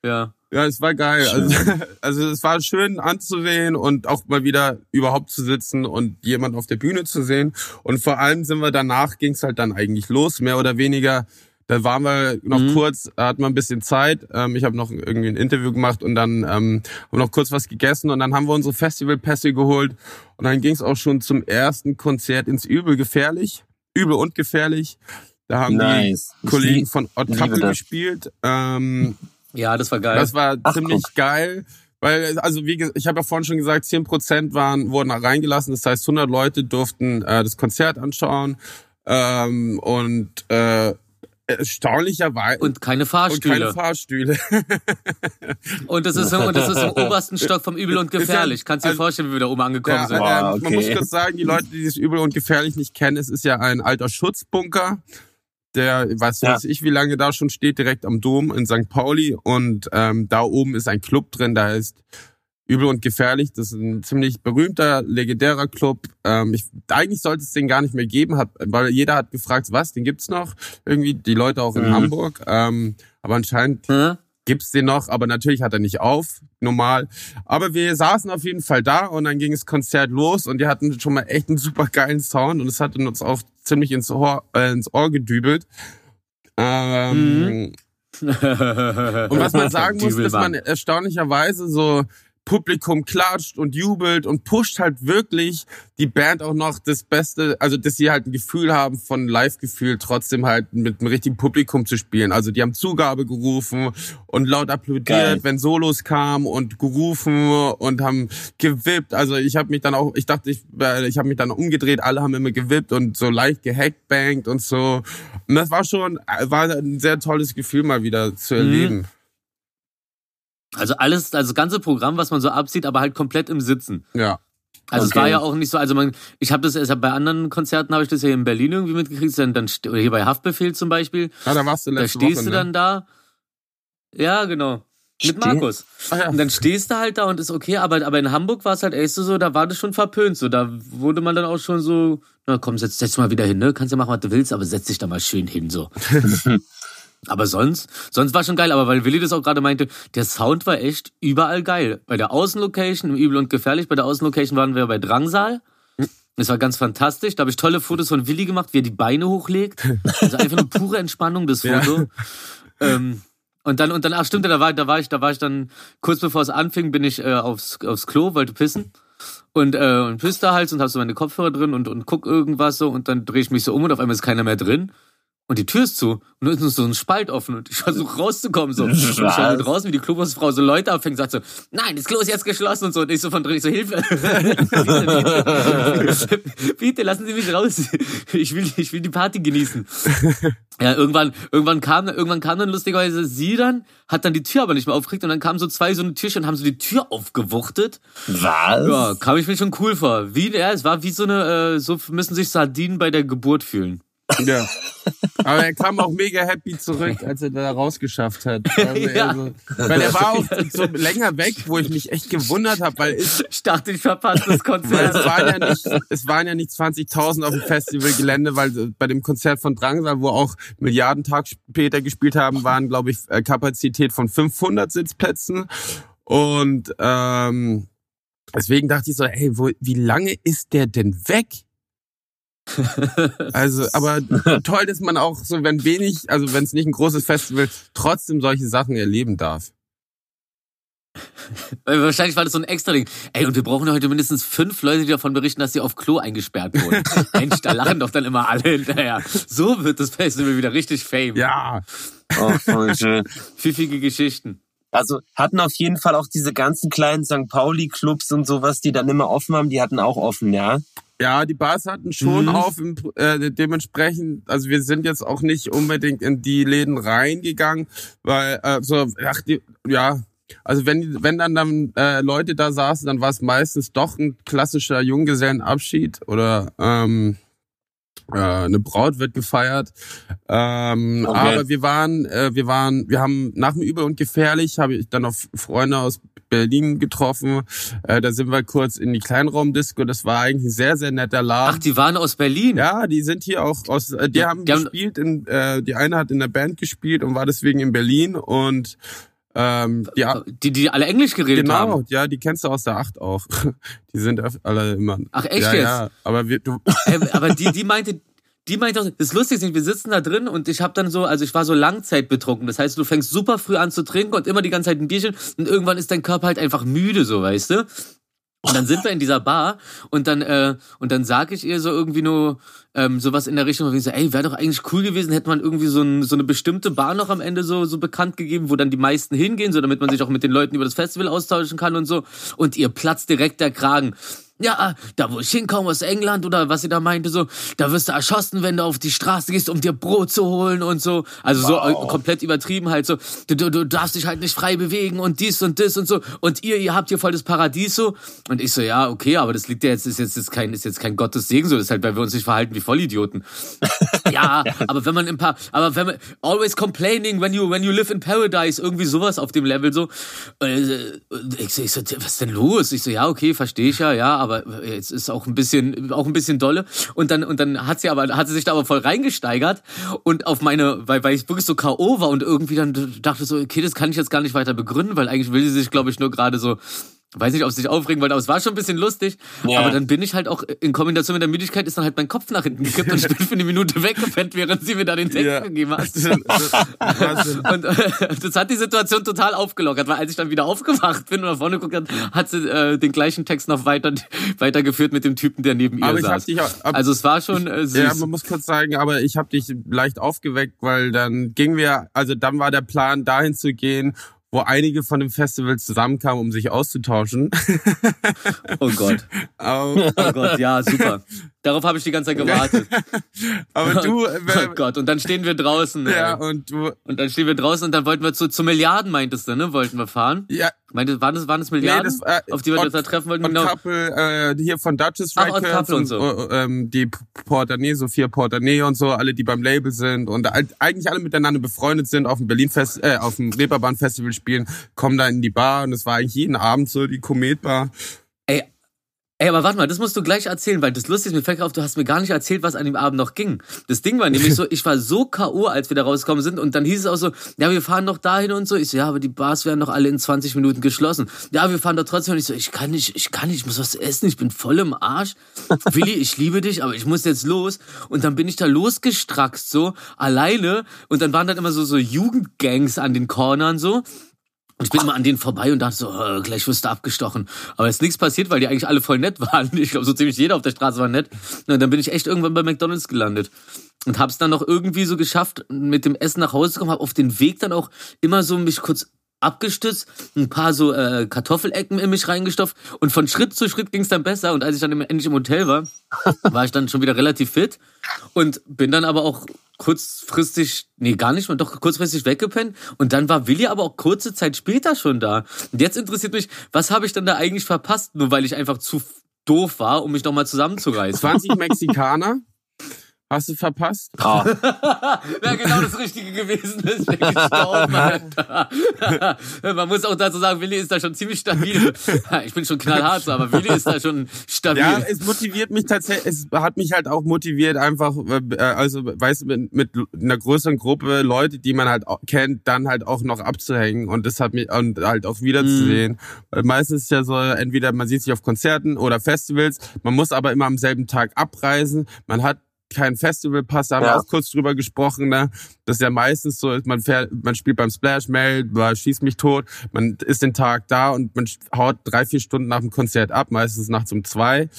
ja. Ja, es war geil. Also, also es war schön anzusehen und auch mal wieder überhaupt zu sitzen und jemand auf der Bühne zu sehen. Und vor allem sind wir danach, ging's halt dann eigentlich los, mehr oder weniger. Da waren wir noch Mhm. kurz, hatten wir ein bisschen Zeit. Ähm, ich habe noch irgendwie ein Interview gemacht und dann ähm, haben wir noch kurz was gegessen und dann haben wir unsere Festivalpässe geholt und dann ging's auch schon zum ersten Konzert ins Übel gefährlich. Übel und gefährlich. Da haben Nice. die Kollegen von Odd Couple gespielt. Ähm, Ja, das war geil. das war Ach, ziemlich guck. geil. Weil, also wie gesagt, ich habe ja vorhin schon gesagt, 10% waren, wurden reingelassen. Das heißt, 100 Leute durften äh, das Konzert anschauen. Ähm, und äh, erstaunlicherweise... und keine und Fahrstühle. keine Fahrstühle. Und das ist, im- und das ist im obersten Stock vom Übel und Ist ja- Gefährlich. Kannst dir also- vorstellen, wie wir da oben angekommen Ja, sind. Wow, ähm, okay. Man muss kurz sagen, die Leute, die das übel und gefährlich nicht kennen, es ist ja ein alter Schutzbunker. Der, weiß Ja. weiß ich, wie lange da schon steht, direkt am Dom in St. Pauli. Und ähm, da oben ist ein Club drin, da heißt Übel und Gefährlich. Das ist ein ziemlich berühmter, legendärer Club. Ähm, ich, eigentlich sollte es den gar nicht mehr geben, hat, weil jeder hat gefragt, was, den gibt's noch? Irgendwie die Leute auch in Mhm. Hamburg. Ähm, aber anscheinend Hm? Gibt's den noch, aber natürlich hat er nicht auf, normal. Aber wir saßen auf jeden Fall da und dann ging das Konzert los und die hatten schon mal echt einen super geilen Sound und es hat uns auch ziemlich ins Ohr, äh, ins Ohr gedübelt. Ähm, Und was man sagen muss, dass man erstaunlicherweise so Publikum klatscht und jubelt und pusht halt wirklich die Band auch noch das Beste, also dass sie halt ein Gefühl haben von Live-Gefühl, trotzdem halt mit einem richtigen Publikum zu spielen. Also die haben Zugabe gerufen und laut applaudiert, Geil. wenn Solos kamen und gerufen und haben gewippt. Also ich habe mich dann auch, ich dachte, ich, äh, ich habe mich dann umgedreht, alle haben immer gewippt und so leicht gehackbangt und so. Und das war schon, äh, war ein sehr tolles Gefühl mal wieder zu erleben. Also alles, also das ganze Programm, was man so absieht, aber halt komplett im Sitzen. Ja. Also es Okay. war ja auch nicht so, also man, ich habe das erst bei anderen Konzerten habe ich das ja in Berlin irgendwie mitgekriegt, dann, dann oder hier bei Haftbefehl zum Beispiel, Ah, da warst du da letzte stehst Woche, du ne? dann da, ja genau, mit Steh- Markus. Ah, ja. Und dann stehst du halt da und ist okay, aber, aber in Hamburg war es halt echt so, da war das schon verpönt, so, da wurde man dann auch schon so, na komm, setz, setz dich mal wieder hin, ne, kannst ja machen, was du willst, aber setz dich da mal schön hin, so. aber sonst, sonst war schon geil, aber weil Willi das auch gerade meinte, der Sound war echt überall geil. Bei der Außenlocation, im Übel und Gefährlich, bei der Außenlocation waren wir bei Drangsal. Das war ganz fantastisch. Da habe ich tolle Fotos von Willi gemacht, wie er die Beine hochlegt. Also einfach eine pure Entspannung, das Ja. Foto. Ähm, und dann, und dann, ach stimmt, da war, da war ich, da war ich dann, kurz bevor es anfing, bin ich äh, aufs, aufs Klo, wollte pissen. Und, äh, und piss da halt und hab so meine Kopfhörer drin und, und guck irgendwas so und dann drehe ich mich so um und auf einmal ist keiner mehr drin. Und die Tür ist zu. Und da ist nur so ein Spalt offen und ich versuche rauszukommen so. Und ich schaue Was? draußen, wie die Klobusfrau so Leute abfängt, sagt so, nein, das Klo ist jetzt geschlossen und so. Und ich so von drin, ich so, Hilfe. bitte, bitte. bitte, lassen Sie mich raus. Ich will, ich will die Party genießen. Ja, irgendwann, irgendwann kam, irgendwann kam dann lustigerweise sie dann, hat dann die Tür aber nicht mehr aufgekriegt und dann kamen so zwei so eine Türchen und haben so die Tür aufgewuchtet. Was? Ja, kam ich mir schon cool vor. Wie, ja, es war wie so eine, äh, so müssen sich Sardinen bei der Geburt fühlen. Ja. Aber er kam auch mega happy zurück, als er da rausgeschafft hat. Also Ja. so, weil er war auch so länger weg, wo ich mich echt gewundert habe, weil es, Ich dachte, ich verpasse das Konzert. es waren ja nicht, es waren ja nicht 20.000 auf dem Festivalgelände, weil bei dem Konzert von Drangsal, wo auch Milliarden Tag später gespielt haben, waren, glaube ich, äh, Kapazität von 500 Sitzplätzen. Und ähm, deswegen dachte ich so, ey, wo, wie lange ist der denn weg? Also, aber toll, dass man auch so, wenn wenig, also wenn es nicht ein großes Festival, trotzdem solche Sachen erleben darf. Weil Wahrscheinlich war das so ein extra Ding. Ey, und wir brauchen ja heute mindestens fünf Leute, die davon berichten, dass sie auf Klo eingesperrt wurden. Mensch, da lachen doch dann immer alle hinterher. So wird das Festival wieder richtig fame. Ja, Oh, voll schön. Pfiffige Geschichten. Also hatten auf jeden Fall auch diese ganzen kleinen St. Pauli-Clubs und sowas, die dann immer offen haben, die hatten auch offen, ja. Ja, die Bars hatten schon Mhm. auf, äh, dementsprechend, also wir sind jetzt auch nicht unbedingt in die Läden reingegangen, weil, äh, so, ach, die, ja, also wenn, wenn dann, dann äh, Leute da saßen, dann war es meistens doch ein klassischer Junggesellenabschied oder ähm, äh, eine Braut wird gefeiert. Ähm, Okay. Aber wir waren, äh, wir waren, wir haben nach dem Übel und Gefährlich habe ich dann noch Freunde aus Berlin getroffen. Äh, da sind wir kurz in die Kleinraumdisco. Das war eigentlich ein sehr, sehr netter Laden. Ach, die waren aus Berlin. Ja, die sind hier auch aus, äh, die Ja, haben die haben- gespielt, in, äh, die eine hat in der Band gespielt und war deswegen in Berlin und ähm, die, a- Die, die alle Englisch geredet genau, haben. ja, die kennst du aus der Acht auch. Die sind alle immer. Ach, echt ja, jetzt? Ja, aber wir, du, Ähm, aber die, die meinte, die meinte auch, das Lustige ist, wir sitzen da drin und ich habe dann so, also ich war so langzeitbetrunken. Das heißt, du fängst super früh an zu trinken und immer die ganze Zeit ein Bierchen und irgendwann ist dein Körper halt einfach müde, so weißt du. Und dann sind wir in dieser Bar und dann äh, und dann sag ich ihr so irgendwie nur ähm, sowas in der Richtung, wie so, ey, wäre doch eigentlich cool gewesen, hätte man irgendwie so, ein, so eine bestimmte Bar noch am Ende so so bekannt gegeben, wo dann die meisten hingehen, so damit man sich auch mit den Leuten über das Festival austauschen kann und so. Und ihr platzt direkt der Kragen. Ja, da wo ich hinkomme aus England oder was sie da meinte, so, da wirst du erschossen, wenn du auf die Straße gehst, um dir Brot zu holen und so. Also so äh, komplett übertrieben halt so. Du, du, du darfst dich halt nicht frei bewegen und dies und das und so. Und ihr, ihr habt hier voll das Paradies so. Und ich so, ja, okay, aber das liegt ja jetzt, ist jetzt, ist kein, ist jetzt kein Gottes Segen so. Das ist halt, weil wir uns nicht verhalten wie Vollidioten. Ja, aber wenn man ein paar, aber wenn man always complaining when you when you live in paradise irgendwie sowas auf dem Level so. Äh, ich, so, ich so, was ist denn los? Ich so, ja okay, verstehe ich ja, ja, aber jetzt ist auch ein bisschen auch ein bisschen dolle. Und dann und dann hat sie aber hat sie sich da aber voll reingesteigert und auf meine, weil weil ich wirklich so KO war und irgendwie dann dachte so, okay, das kann ich jetzt gar nicht weiter begründen, weil eigentlich will sie sich, glaube ich, nur gerade so weiß nicht, ob es sich aufregen wollte, aber es war schon ein bisschen lustig. Ja. Aber dann bin ich halt auch in Kombination mit der Müdigkeit ist dann halt mein Kopf nach hinten gekippt und ich bin für eine Minute weggepennt, während sie mir da den Text ja. gegeben hat. und äh, das hat die Situation total aufgelockert, weil als ich dann wieder aufgewacht bin und nach vorne geguckt habe, hat sie äh, den gleichen Text noch weiter weitergeführt mit dem Typen, der neben ihr aber saß. Hab dich auch, ab, also es war schon äh, süß. Ja, man muss kurz sagen, aber ich habe dich leicht aufgeweckt, weil dann gingen wir, also dann war der Plan, dahin zu gehen wo einige von dem Festival zusammenkamen, um sich auszutauschen. Oh Gott. oh, oh Gott, ja, super. Darauf habe ich die ganze Zeit gewartet. Aber du. oh Gott, und dann stehen wir draußen. Ja, ey. und du. Und dann stehen wir draußen und dann wollten wir zu, zu Milliarden, meintest du, ne? Wollten wir fahren? Ja. Meinte, waren das, waren das Milliarden, nee, das, äh, auf die wir uns da treffen wollten? Und genau. Couple, äh, hier von Duchess Records und, und so. Uh, ähm, die Portanee, Sophia Portanee und so, alle, die beim Label sind und eigentlich alle miteinander befreundet sind, auf dem Berlin Fest, äh, auf dem Reeperbahn Festival spielen, kommen da in die Bar und es war eigentlich jeden Abend so die Kometbar. Ey, aber warte mal, das musst du gleich erzählen, weil das Lustige ist, mir fällt auf, du hast mir gar nicht erzählt, was an dem Abend noch ging. Das Ding war nämlich so, ich war so K.O., als wir da rausgekommen sind und dann hieß es auch so, ja, wir fahren noch dahin und so. Ich so, ja, aber die Bars werden noch alle in 20 Minuten geschlossen. Ja, wir fahren da trotzdem und ich so, ich kann nicht, ich kann nicht, ich muss was essen, ich bin voll im Arsch. Willi, ich liebe dich, aber ich muss jetzt los. Und dann bin ich da losgestraxt so, alleine und dann waren dann immer so, so Jugendgangs an den Cornern so. Und ich bin immer an denen vorbei und dachte so, äh, gleich wirst du abgestochen. Aber es ist nichts passiert, weil die eigentlich alle voll nett waren. Ich glaube, so ziemlich jeder auf der Straße war nett. Und dann bin ich echt irgendwann bei McDonalds gelandet. Und hab's dann noch irgendwie so geschafft, mit dem Essen nach Hause zu kommen. Hab auf den Weg dann auch immer so mich kurz abgestützt, ein paar so äh, Kartoffelecken in mich reingestopft und von Schritt zu Schritt ging's dann besser und als ich dann endlich im Hotel war, war ich dann schon wieder relativ fit und bin dann aber auch kurzfristig, nee, gar nicht, doch kurzfristig weggepennt. Und dann war Willi aber auch kurze Zeit später schon da. Und jetzt interessiert mich, was habe ich dann da eigentlich verpasst, nur weil ich einfach zu doof war, um mich nochmal zusammenzureißen. 20 Mexikaner? Hast du verpasst? Oh. Wäre genau das Richtige gewesen. Deswegen gestorben, Man muss auch dazu sagen, Willi ist da schon ziemlich stabil. Ich bin schon knallhart, aber Willi ist da schon stabil. Ja, es motiviert mich tatsächlich, es hat mich halt auch motiviert, einfach, äh, also, weißt du, mit, mit einer größeren Gruppe Leute, die man halt kennt, dann halt auch noch abzuhängen und das hat mich, und halt auch wiederzusehen. Mhm. Meistens ist ja so, entweder man sieht sich auf Konzerten oder Festivals, man muss aber immer am selben Tag abreisen, man hat kein Festivalpass, da haben ja. wir auch kurz drüber gesprochen, ne? Das ist ja meistens so, man fährt, man spielt beim Splash Mail, man schießt mich tot, man ist den Tag da und man haut drei, vier Stunden nach dem Konzert ab, meistens nachts um zwei.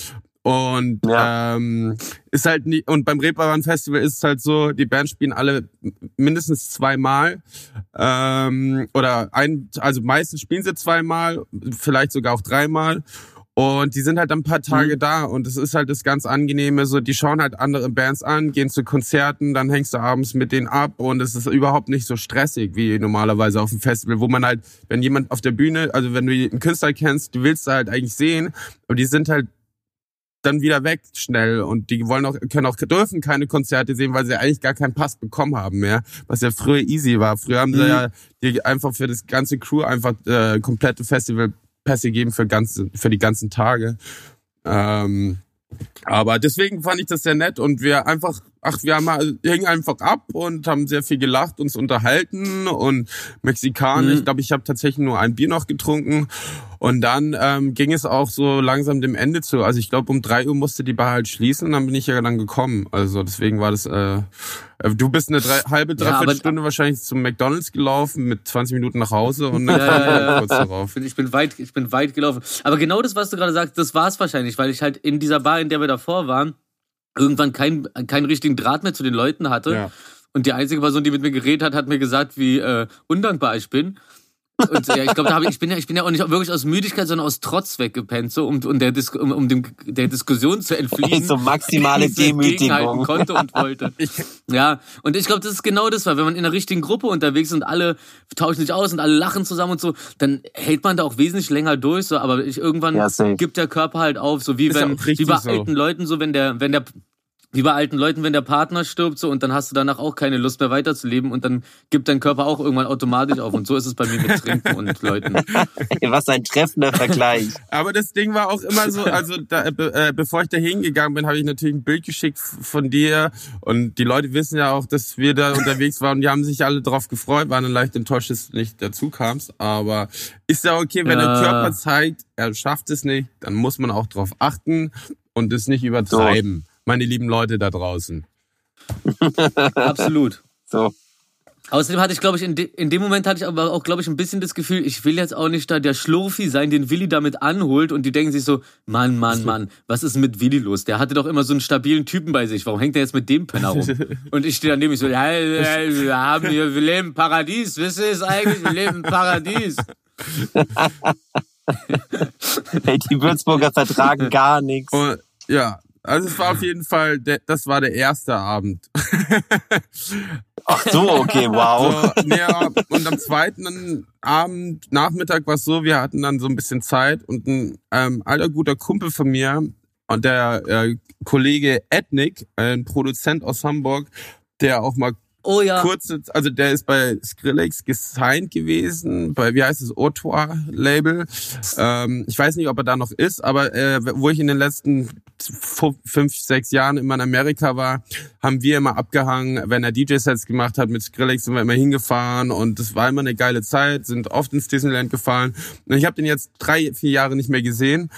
Und ja. ähm, ist halt nicht, und beim Reeperbahn Festival ist es halt so, die Bands spielen alle mindestens zweimal. Ähm, oder ein, also meistens spielen sie zweimal, vielleicht sogar auch dreimal. Und die sind halt ein paar Tage mhm. da und es ist halt das ganz Angenehme, so die schauen halt andere Bands an, gehen zu Konzerten, dann hängst du abends mit denen ab und es ist überhaupt nicht so stressig wie normalerweise auf dem Festival, wo man halt, wenn jemand auf der Bühne, also wenn du einen Künstler kennst, du willst da halt eigentlich sehen, aber die sind halt dann wieder weg schnell und die wollen auch können auch dürfen keine Konzerte sehen, weil sie eigentlich gar keinen Pass bekommen haben mehr, was ja früher easy war. Früher haben sie mhm. ja die einfach für das ganze Crew einfach äh, komplette Festival Pässe geben für, ganze, für die ganzen Tage. Ähm, aber deswegen fand ich das sehr nett und wir einfach, ach, wir haben mal, hingen einfach ab und haben sehr viel gelacht, uns unterhalten und Mexikaner. Mhm. Ich glaube, ich habe tatsächlich nur ein Bier noch getrunken und dann ähm, ging es auch so langsam dem Ende zu. Also ich glaube, um drei Uhr musste die Bar halt schließen und dann bin ich ja dann gekommen. Also deswegen war das. Äh, äh du bist eine drei, halbe, dreiviertel ja, Stunde wahrscheinlich zum McDonalds gelaufen mit 20 Minuten nach Hause und dann ja. kurz darauf. Ich bin weit, ich bin weit gelaufen. Aber genau das, was du gerade sagst, das war es wahrscheinlich, weil ich halt in dieser Bar, in der wir davor waren, irgendwann keinen keinen richtigen Draht mehr zu den Leuten hatte. Ja. Und die einzige Person, die mit mir geredet hat, hat mir gesagt, wie äh, undankbar ich bin. Und ja, ich glaube, da habe ich, ich bin ja, ich bin ja auch nicht wirklich aus Müdigkeit, sondern aus Trotz weggepennt, so um, um der Dis um, um dem der Diskussion zu entfliehen. so maximale Demütigung konnte und wollte. Ja, und ich glaube, das ist genau das, weil wenn man in einer richtigen Gruppe unterwegs ist und alle tauschen sich aus und alle lachen zusammen und so, dann hält man da auch wesentlich länger durch, so, aber ich, irgendwann ja, gibt der Körper halt auf, so wie ist wenn wie bei so. alten Leuten so, wenn der wenn der wie bei alten Leuten, wenn der Partner stirbt, so und dann hast du danach auch keine Lust mehr weiterzuleben und dann gibt dein Körper auch irgendwann automatisch auf. Und so ist es bei mir mit Trinken und Leuten. Was ein treffender Vergleich. Aber das Ding war auch immer so, also da, äh, bevor ich da hingegangen bin, habe ich natürlich ein Bild geschickt von dir und die Leute wissen ja auch, dass wir da unterwegs waren und die haben sich alle drauf gefreut, waren dann leicht enttäuscht, dass du nicht dazu kamst. Aber ist ja okay, wenn Ja. der Körper zeigt, er schafft es nicht, dann muss man auch drauf achten und es nicht übertreiben. Meine lieben Leute da draußen. Absolut. So. Außerdem hatte ich, glaube ich, in, de in dem Moment hatte ich aber auch, glaube ich, ein bisschen das Gefühl, ich will jetzt auch nicht da der Schlurfi sein, den Willi damit anholt und die denken sich so, Mann, Mann, Mann, was ist mit Willi los? Der hatte doch immer so einen stabilen Typen bei sich. Warum hängt der jetzt mit dem Penner rum? Und ich stehe daneben, ich so, ja, ja, wir haben hier, wir leben im Paradies. Wisst ihr es eigentlich? Wir leben im Paradies. Hey, die Würzburger vertragen gar nichts. Und, ja, also es war auf jeden Fall, der, das war der erste Abend. Ach so, okay, wow. So, ja, und am zweiten Abend, Nachmittag war es so, wir hatten dann so ein bisschen Zeit und ein ähm, alter guter Kumpel von mir und der äh, Kollege Ednick, ein Produzent aus Hamburg, der auch mal Oh ja. kurze, also der ist bei Skrillex gesigned gewesen, bei, wie heißt es, Autor Label. Ähm, ich weiß nicht, ob er da noch ist, aber äh, wo ich in den letzten fünf, sechs Jahren immer in Amerika war, haben wir immer abgehangen, wenn er DJ-Sets gemacht hat mit Skrillex, sind wir immer hingefahren und das war immer eine geile Zeit, sind oft ins Disneyland gefahren. Und ich habe den jetzt drei, vier Jahre nicht mehr gesehen.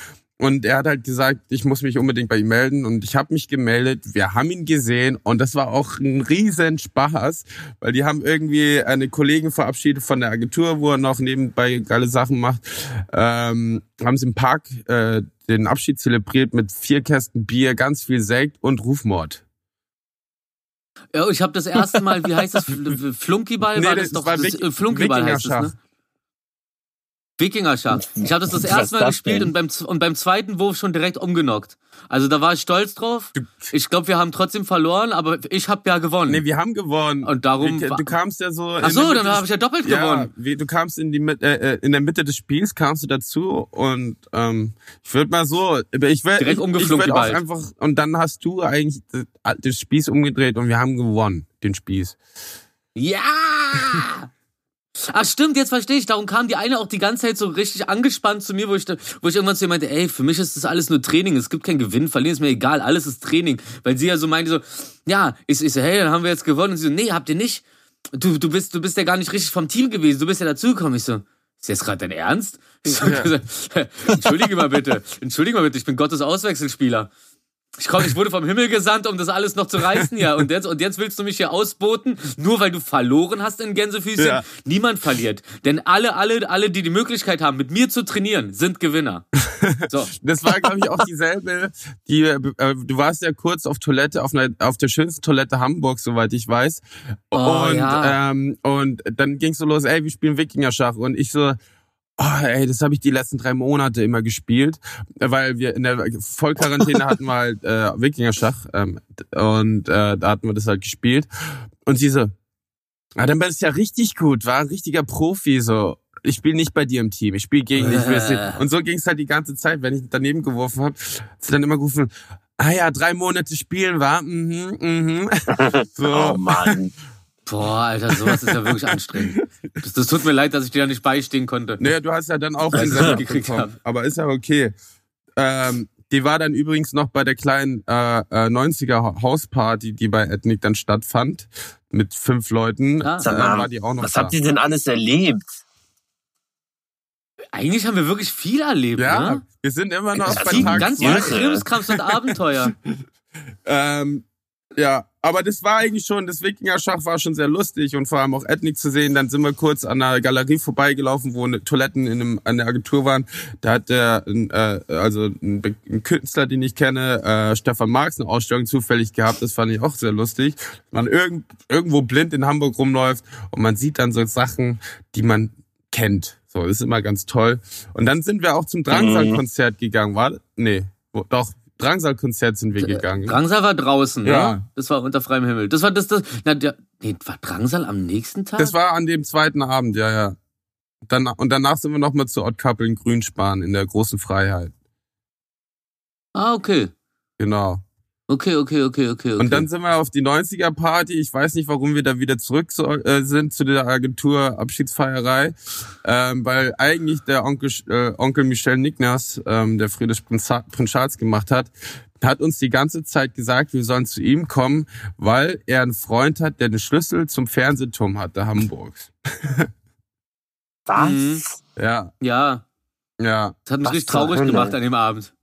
Und er hat halt gesagt, ich muss mich unbedingt bei ihm melden. Und ich habe mich gemeldet. Wir haben ihn gesehen. Und das war auch ein riesen Spaß, weil die haben irgendwie eine Kollegin verabschiedet von der Agentur, wo er noch nebenbei geile Sachen macht. Ähm, haben sie im Park äh, den Abschied zelebriert mit vier Kästen Bier, ganz viel Sekt und Rufmord. ja ich habe das erste Mal, wie heißt das? Fl- Flunkyball Nee, war das das doch. war Das, Wik- äh, Flunkyball heißt es, ne? Wikingerschach. Wikingerschach. Ich habe das das erste Mal das gespielt denn? und beim, und beim zweiten Wurf schon direkt umgenockt. Also da war ich stolz drauf. Ich glaube, wir haben trotzdem verloren, aber ich habe ja gewonnen. Nee, wir haben gewonnen. Und darum Du, wa- du kamst ja so. Ach so, dann habe ich ja doppelt Ja, gewonnen. wie, du kamst in die äh, äh, in der Mitte des Spiels kamst du dazu und ähm, ich würde mal so, ich will Direkt ich, ich Ball. einfach und dann hast du eigentlich das, das Spieß umgedreht und wir haben gewonnen, den Spieß. Ja! Ach stimmt, jetzt verstehe ich. Darum kam die eine auch die ganze Zeit so richtig angespannt zu mir, wo ich, wo ich irgendwann zu ihr meinte, ey, für mich ist das alles nur Training. Es gibt kein Gewinn, verlieren ist mir egal, alles ist Training. Weil sie ja so meinte so, ja, ich, ich so, hey, dann haben wir jetzt gewonnen. Und sie so, nee, habt ihr nicht? Du, du bist, du bist ja gar nicht richtig vom Team gewesen. Du bist ja dazugekommen. Ich so, ist das gerade dein Ernst? Ich so, Ja. Entschuldige mal bitte, entschuldige mal bitte, ich bin Gottes Auswechselspieler. Ich, komm, ich wurde vom Himmel gesandt, um das alles noch zu reißen, ja. Und jetzt, und jetzt willst du mich hier ausboten, nur weil du verloren hast in Gänsefüßchen? Ja. Niemand verliert. Denn alle, alle, alle, die die Möglichkeit haben, mit mir zu trainieren, sind Gewinner. So. Das war, glaube ich, auch dieselbe. Die, äh, du warst ja kurz auf Toilette, auf, einer, auf der schönsten Toilette Hamburgs, soweit ich weiß. Oh, und, ja. ähm, und dann ging's so los, ey, wir spielen Wikingerschach. Und ich so, oh, ey, das habe ich die letzten drei Monate immer gespielt, weil wir in der Vollquarantäne hatten wir halt äh, Wikingerschach ähm, und äh, da hatten wir das halt gespielt. Und sie so, ah, dann bist du ja richtig gut, war ein richtiger Profi, so. Ich spiele nicht bei dir im Team, ich spiele gegen dich. es. Äh. Und so ging's halt die ganze Zeit, wenn ich daneben geworfen habe, sie dann immer gerufen, ah ja, drei Monate spielen war, mhm, mhm. So. Oh Mann. Boah, Alter, sowas ist ja wirklich anstrengend. Das, das tut mir leid, dass ich dir da nicht beistehen konnte. Naja, du hast ja dann auch einen Sender bekommen. hab. Aber ist ja okay. Ähm, die war dann übrigens noch bei der kleinen äh, äh, 90er Hausparty, die bei Ethnic dann stattfand, mit fünf Leuten. Ah. Äh, Sag mal, war die auch noch Was da. habt ihr denn alles erlebt? Eigentlich haben wir wirklich viel erlebt, ja, ne? wir sind immer noch Das bei Tag Ganz viel Krimskrams und Abenteuer. Ähm, ja, aber das war eigentlich schon, das Wikingerschach war schon sehr lustig und vor allem auch Ethnic zu sehen. Dann sind wir kurz an einer Galerie vorbeigelaufen, wo eine Toiletten in einem, an der Agentur waren. Da hat der, äh, also ein, ein Künstler, den ich kenne, äh, Stefan Marx, eine Ausstellung zufällig gehabt. Das fand ich auch sehr lustig. Man irgend, irgendwo blind in Hamburg rumläuft und man sieht dann so Sachen, die man kennt. So, das ist immer ganz toll. Und dann sind wir auch zum Drangsal-Konzert gegangen, war? Nee, wo, doch, Drangsal-Konzert sind wir gegangen. Drangsal war draußen, Ja. ne? Das war unter freiem Himmel. Das war das, das, na, der, nee, war Drangsal am nächsten Tag? Das war an dem zweiten Abend, ja, ja. Dann, und danach sind wir nochmal zu in Grünspan in der großen Freiheit. ah, okay. Genau. Okay, okay, okay, okay, okay. Und dann sind wir auf die 90er Party. Ich weiß nicht, warum wir da wieder zurück so, äh, sind zu der Agentur Abschiedsfeierei, ähm, weil eigentlich der Onkel äh, Onkel Michel Niknas, ähm, der Friedrich Prinz, Charles gemacht hat, hat uns die ganze Zeit gesagt, wir sollen zu ihm kommen, weil er einen Freund hat, der den Schlüssel zum Fernsehturm hat, der Hamburgs. Was? Mhm. Ja, ja, ja. das hat mich Was richtig traurig gemacht an dem Abend.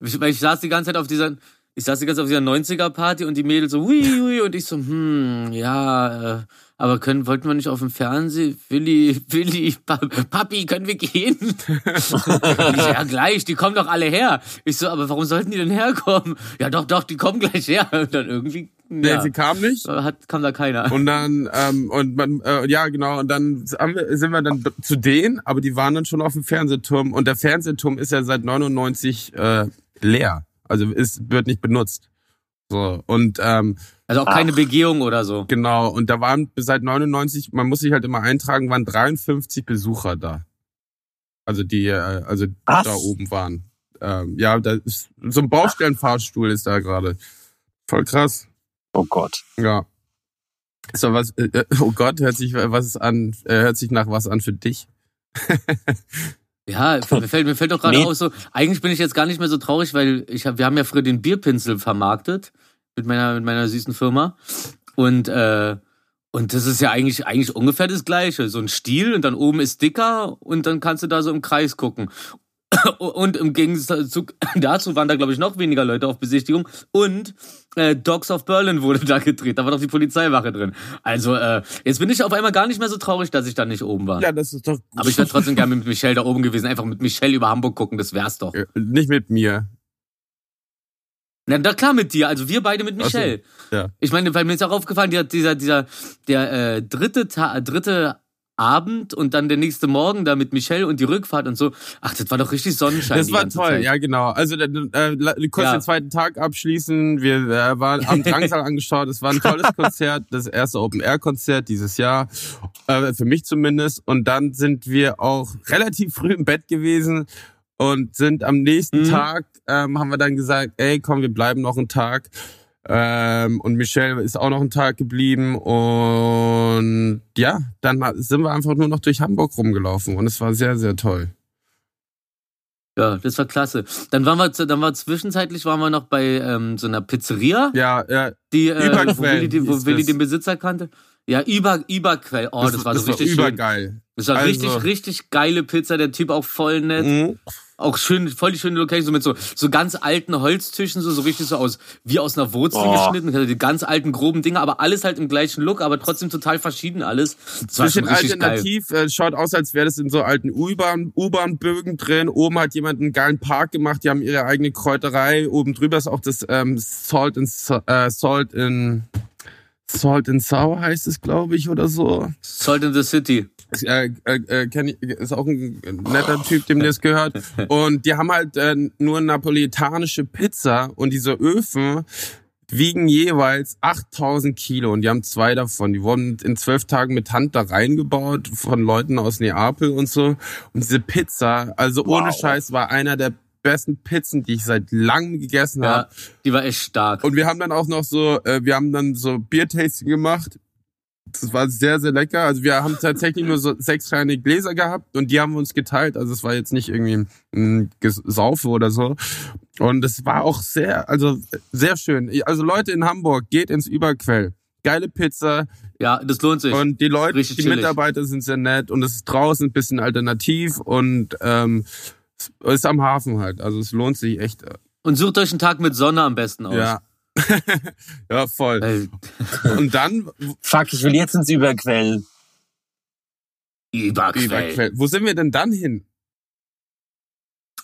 Ich, weil ich saß die ganze Zeit auf dieser, ich saß die ganze Zeit auf dieser 90er Party und die Mädels so, hui, hui, und ich so, hm, ja, äh, aber können, wollten wir nicht auf dem Fernsehen? Willi, Willi, Pa- Papi, können wir gehen? ich, ja, gleich, die kommen doch alle her. Ich so, aber warum sollten die denn herkommen? Ja, doch, doch, die kommen gleich her. Und dann irgendwie, Nee, ja, sie kam nicht. hat, kam da keiner. Und dann, ähm, und man, äh, ja, genau, und dann wir, sind wir dann zu denen, aber die waren dann schon auf dem Fernsehturm. Und der Fernsehturm ist ja seit 99 äh, leer. Also ist, wird nicht benutzt. So, und ähm, Also auch keine Begehung oder so. genau, und da waren seit 99, man muss sich halt immer eintragen, waren 53 Besucher da. Also die, äh, also Was? da oben waren. Ähm, ja, da ist so ein Baustellenfahrstuhl ist da gerade. Voll krass. Oh Gott. Ja. So was, äh, äh, oh Gott, hört sich was an, äh, hört sich nach was an für dich. Ja, mir fällt, mir fällt doch gerade Nee. aus so, eigentlich bin ich jetzt gar nicht mehr so traurig, weil ich hab, wir haben ja früher den Bierpinsel vermarktet mit meiner, mit meiner süßen Firma. Und, äh, und das ist ja eigentlich, eigentlich ungefähr das Gleiche. So ein Stiel und dann oben ist dicker und dann kannst du da so im Kreis gucken. Und im Gegensatz dazu waren da, glaube ich, noch weniger Leute auf Besichtigung. Und äh, Dogs of Berlin wurde da gedreht. Da war doch die Polizeiwache drin. Also, äh, jetzt bin ich auf einmal gar nicht mehr so traurig, dass ich da nicht oben war. Ja, das ist doch. Aber ich wäre trotzdem gerne mit Michelle da oben gewesen. Einfach mit Michelle über Hamburg gucken, das wär's doch. Äh, nicht mit mir. Na, da klar mit dir, also wir beide mit Ach so, Michelle. ja. Ich meine, weil mir ist auch aufgefallen, die hat dieser, dieser, der äh, dritte, Ta dritte Abend und dann der nächste Morgen da mit Michelle und die Rückfahrt und so. Ach, das war doch richtig Sonnenschein. Das war toll, Zeit. ja genau. Also äh, kurz Ja. den zweiten Tag abschließen. Wir äh, waren am Drangsal angeschaut. Es war ein tolles Konzert, das erste Open Air Konzert dieses Jahr, äh, für mich zumindest. Und dann sind wir auch relativ früh im Bett gewesen und sind am nächsten Mhm. Tag ähm, haben wir dann gesagt, ey, komm, wir bleiben noch einen Tag. Ähm, und Michelle ist auch noch einen Tag geblieben und ja, dann sind wir einfach nur noch durch Hamburg rumgelaufen und es war sehr, sehr toll. Ja, das war klasse. Dann waren wir, dann war zwischenzeitlich waren wir noch bei ähm, so einer Pizzeria, Ja, ja, die, äh, wo Überquell Willi, die, wo Willi das. den Besitzer kannte. Ja, über, Überquell. Oh, das, war so richtig schön. übergeil. Das war Also- richtig, richtig geile Pizza. Der Typ auch voll nett. Mhm. Auch schön, voll die schöne Location, so mit so, so ganz alten Holztischen, so, so richtig so aus, wie aus einer Wurzel Oh. geschnitten. Also Die ganz alten, groben Dinger, aber alles halt im gleichen Look, aber trotzdem total verschieden alles. Das Bisschen richtig geil. alternativ, äh, schaut aus, als wäre das in so alten U-Bahn- U-Bahn-Bögen drin. Oben hat jemand einen geilen Park gemacht, die haben ihre eigene Kräuterei. Oben drüber ist auch das ähm, Salt in äh, Salt in Salt and Sour heißt es, glaube ich, oder so. Salt in the City. Äh, äh, äh, kenn ich, ist auch ein netter Typ, dem das gehört. Und die haben halt äh, nur napoletanische Pizza und diese Öfen wiegen jeweils 8000 Kilo und die haben zwei davon. Die wurden in zwölf Tagen mit Hand da reingebaut von Leuten aus Neapel und so. Und diese Pizza, also ohne Wow. Scheiß, war einer der besten Pizzen, die ich seit langem gegessen Ja, habe. die war echt stark. Und wir haben dann auch noch so, äh, wir haben dann so Biertasting gemacht. Das war sehr, sehr lecker. Also wir haben tatsächlich nur so sechs kleine Gläser gehabt und die haben wir uns geteilt. Also es war jetzt nicht irgendwie ein Gesaufe oder so. Und es war auch sehr, also sehr schön. Also Leute in Hamburg, geht ins Überquell. Geile Pizza Ja, das lohnt sich. und die Leute, Richtig die chillig. Mitarbeiter sind sehr nett und es ist draußen ein bisschen alternativ und ähm, es ist am Hafen halt. Also es lohnt sich echt. Und sucht euch einen Tag mit Sonne am besten aus. Ja. ja, voll. Weil, Und dann Fuck, ich will jetzt ins Überquell. Überquell. Überquell. Wo sind wir denn dann hin?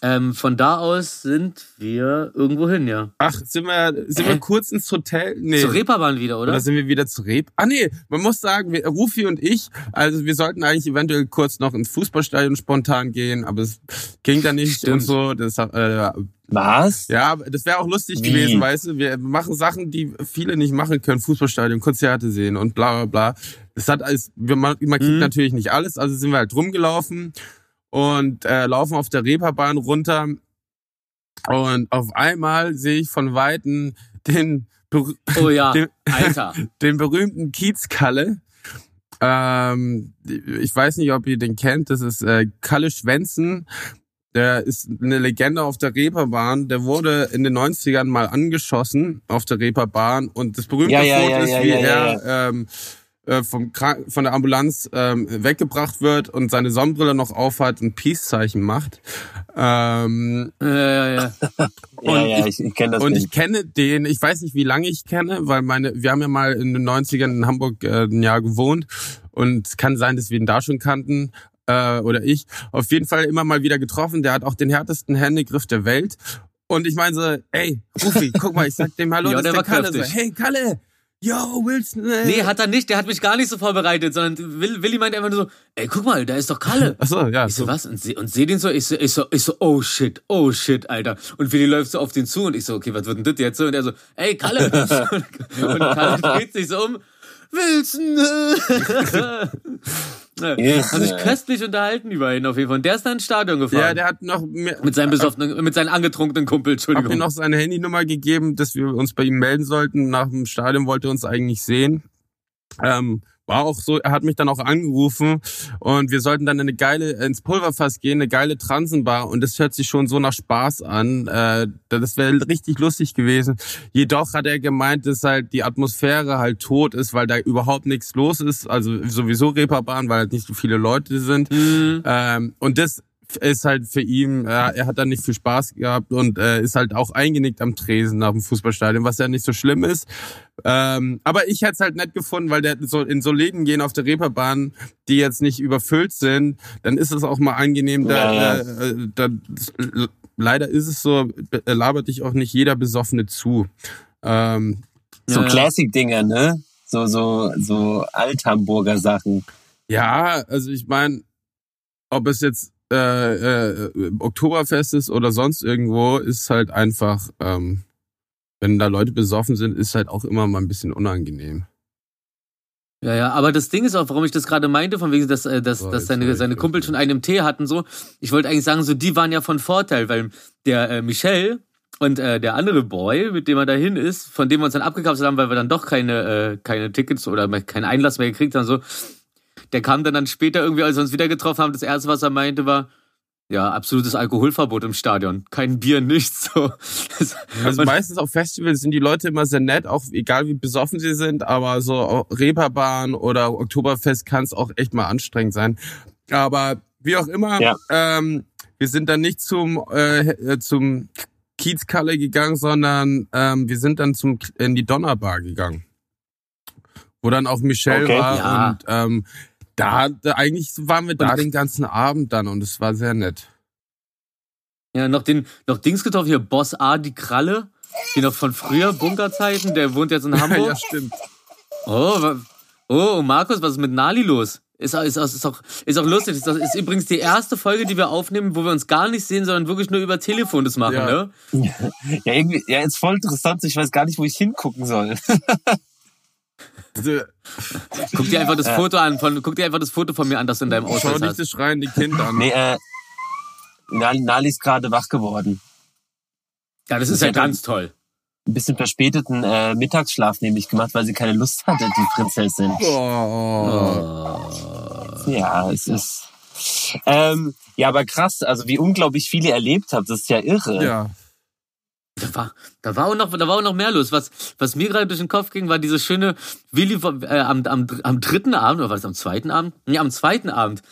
Ähm, von da aus sind wir irgendwo hin, ja. Ach, sind wir, sind wir kurz ins Hotel? Nee. Zur Reeperbahn wieder, oder? Oder sind wir wieder zu Reb? Ah nee, man muss sagen, wir, Rufi und ich, also wir sollten eigentlich eventuell kurz noch ins Fußballstadion spontan gehen, aber es ging da nicht Stimmt. und so. Das, äh, Was? ja, das wäre auch lustig Wie? gewesen, weißt du. Wir machen Sachen, die viele nicht machen können, Fußballstadion, Konzerte sehen und bla bla bla. Das hat alles, man, man kriegt Mhm. natürlich nicht alles, also sind wir halt rumgelaufen und äh, laufen auf der Reeperbahn runter und auf einmal sehe ich von Weitem den, berü- Oh ja, den, Alter. den berühmten Kiezkalle. Ähm, ich weiß nicht, ob ihr den kennt. Das ist äh, Kalle Schwenzen. Der ist eine Legende auf der Reeperbahn. Der wurde in den 90ern mal angeschossen auf der Reeperbahn. Und das berühmte Ja, Foto ja, ist, ja, wie ja, er Ähm, äh, vom Krank von der Ambulanz ähm, weggebracht wird und seine Sonnenbrille noch aufhat und Peace-Zeichen macht. Ähm, Ja, ja, ja. Ja, Und ja, ich, ich kenne das und Bild. ich kenne den, ich weiß nicht, wie lange ich kenne, weil meine, wir haben ja mal in den 90ern in Hamburg äh, ein Jahr gewohnt und es kann sein, dass wir ihn da schon kannten äh, oder ich. Auf jeden Fall immer mal wieder getroffen. Der hat auch den härtesten Händegriff der Welt. Und ich meine so, ey, Rufi, guck mal, ich sag dem Hallo, Ja, das der ist der war Kalle. So, hey, Kalle, yo, Wilson. Ey. Nee, hat er nicht. Der hat mich gar nicht so vorbereitet, sondern Will, Willi meint einfach nur so, ey, guck mal, da ist doch Kalle. Ach so, ja. Ich so, So. was? Und seh, und seh den so, ich so, ich so, ich so, oh shit, oh shit, Alter. Und Willi läuft so auf den zu und ich so, okay, was wird denn das jetzt so? Und er so, ey, Kalle. und, und Kalle dreht sich so um, Wilson. Ja, Yes. Haben sich köstlich unterhalten über ihn auf jeden Fall. Und der ist dann ins Stadion gefahren. Ja, der hat noch mehr, mit seinem besoffenen, mit seinem angetrunkenen Kumpel, Entschuldigung. mir noch seine Handynummer gegeben, dass wir uns bei ihm melden sollten. Nach dem Stadion wollte er uns eigentlich sehen. Ähm, war auch so, er hat mich dann auch angerufen und wir sollten dann in eine geile, ins Pulverfass gehen, eine geile Transenbar und das hört sich schon so nach Spaß an. Äh, das wäre richtig lustig gewesen. Jedoch hat er gemeint, dass halt die Atmosphäre halt tot ist, weil da überhaupt nichts los ist. Also sowieso Reeperbahn, weil halt nicht so viele Leute sind. Mhm. Ähm, und das ist halt für ihn, äh, er hat da nicht viel Spaß gehabt und äh, ist halt auch eingenickt am Tresen nach dem Fußballstadion, was ja nicht so schlimm ist. Ähm, aber ich hätte es halt nett gefunden, weil der so in so Läden gehen auf der Reeperbahn, die jetzt nicht überfüllt sind, dann ist es auch mal angenehm. Da, Ja, äh, äh, da, leider ist es so, äh, labert dich auch nicht jeder Besoffene zu. Ähm, So Ja, ja. Classic-Dinger, ne? So, so, so Alt-Hamburger Sachen. Ja, also ich meine, ob es jetzt äh, äh, Oktoberfest ist oder sonst irgendwo, ist halt einfach, ähm, wenn da Leute besoffen sind, ist halt auch immer mal ein bisschen unangenehm. Ja, ja, aber das Ding ist auch, warum ich das gerade meinte, von wegen, dass, äh, dass, So, dass seine, seine Kumpel schon einen Tee hatten, so. Ich wollte eigentlich sagen, so, die waren ja von Vorteil, weil der äh, Michel und äh, der andere Boy, mit dem er dahin ist, von dem wir uns dann abgekapselt haben, weil wir dann doch keine, äh, keine Tickets oder keinen Einlass mehr gekriegt haben, so. Der kam dann, dann später irgendwie, als wir uns wieder getroffen haben, das erste, was er meinte, war, ja, absolutes Alkoholverbot im Stadion. Kein Bier, nichts, so. Also meistens auf Festivals sind die Leute immer sehr nett, auch egal wie besoffen sie sind, aber so auf Reeperbahn oder Oktoberfest kann es auch echt mal anstrengend sein. Aber wie auch immer, Ja. ähm, wir sind dann nicht zum äh, äh, zum Kiezkalle gegangen, sondern ähm, wir sind dann zum in die Donnerbar gegangen, wo dann auch Michelle Okay. war Ja. und ähm, da, da eigentlich waren wir da Und- den ganzen Abend dann und es war sehr nett. Ja, noch den, noch Dings getroffen, hier Boss A, die Kralle. Die noch von früher, Bunkerzeiten, der wohnt jetzt in Hamburg. ja, stimmt. Oh, oh, Markus, was ist mit Nali los? Ist, ist, ist, ist, auch, ist auch lustig. Ist, ist übrigens die erste Folge, die wir aufnehmen, wo wir uns gar nicht sehen, sondern wirklich nur über Telefon das machen, Ja. ne? Ja, irgendwie, ja, ist voll interessant. Ich weiß gar nicht, wo ich hingucken soll. Guck dir einfach das Ja. Foto an, von, guck dir einfach das Foto von mir an, das du in deinem Schau Ausweis nicht das schreiende Kind an. Nee, äh, Nali, Nali ist gerade wach geworden. Ja, das ist ja ganz toll. Ein bisschen verspäteten äh, Mittagsschlaf nämlich gemacht, weil sie keine Lust hatte, die Prinzessin. Oh. Ja, es ist. Ähm, ja, aber krass, also wie unglaublich viele erlebt habt, das ist ja irre. Ja. Da war, da war auch noch, da war auch noch mehr los. Was, was mir gerade durch den Kopf ging, war diese schöne Willi äh, am, am, am dritten Abend, oder war das am zweiten Abend? Nee, am zweiten Abend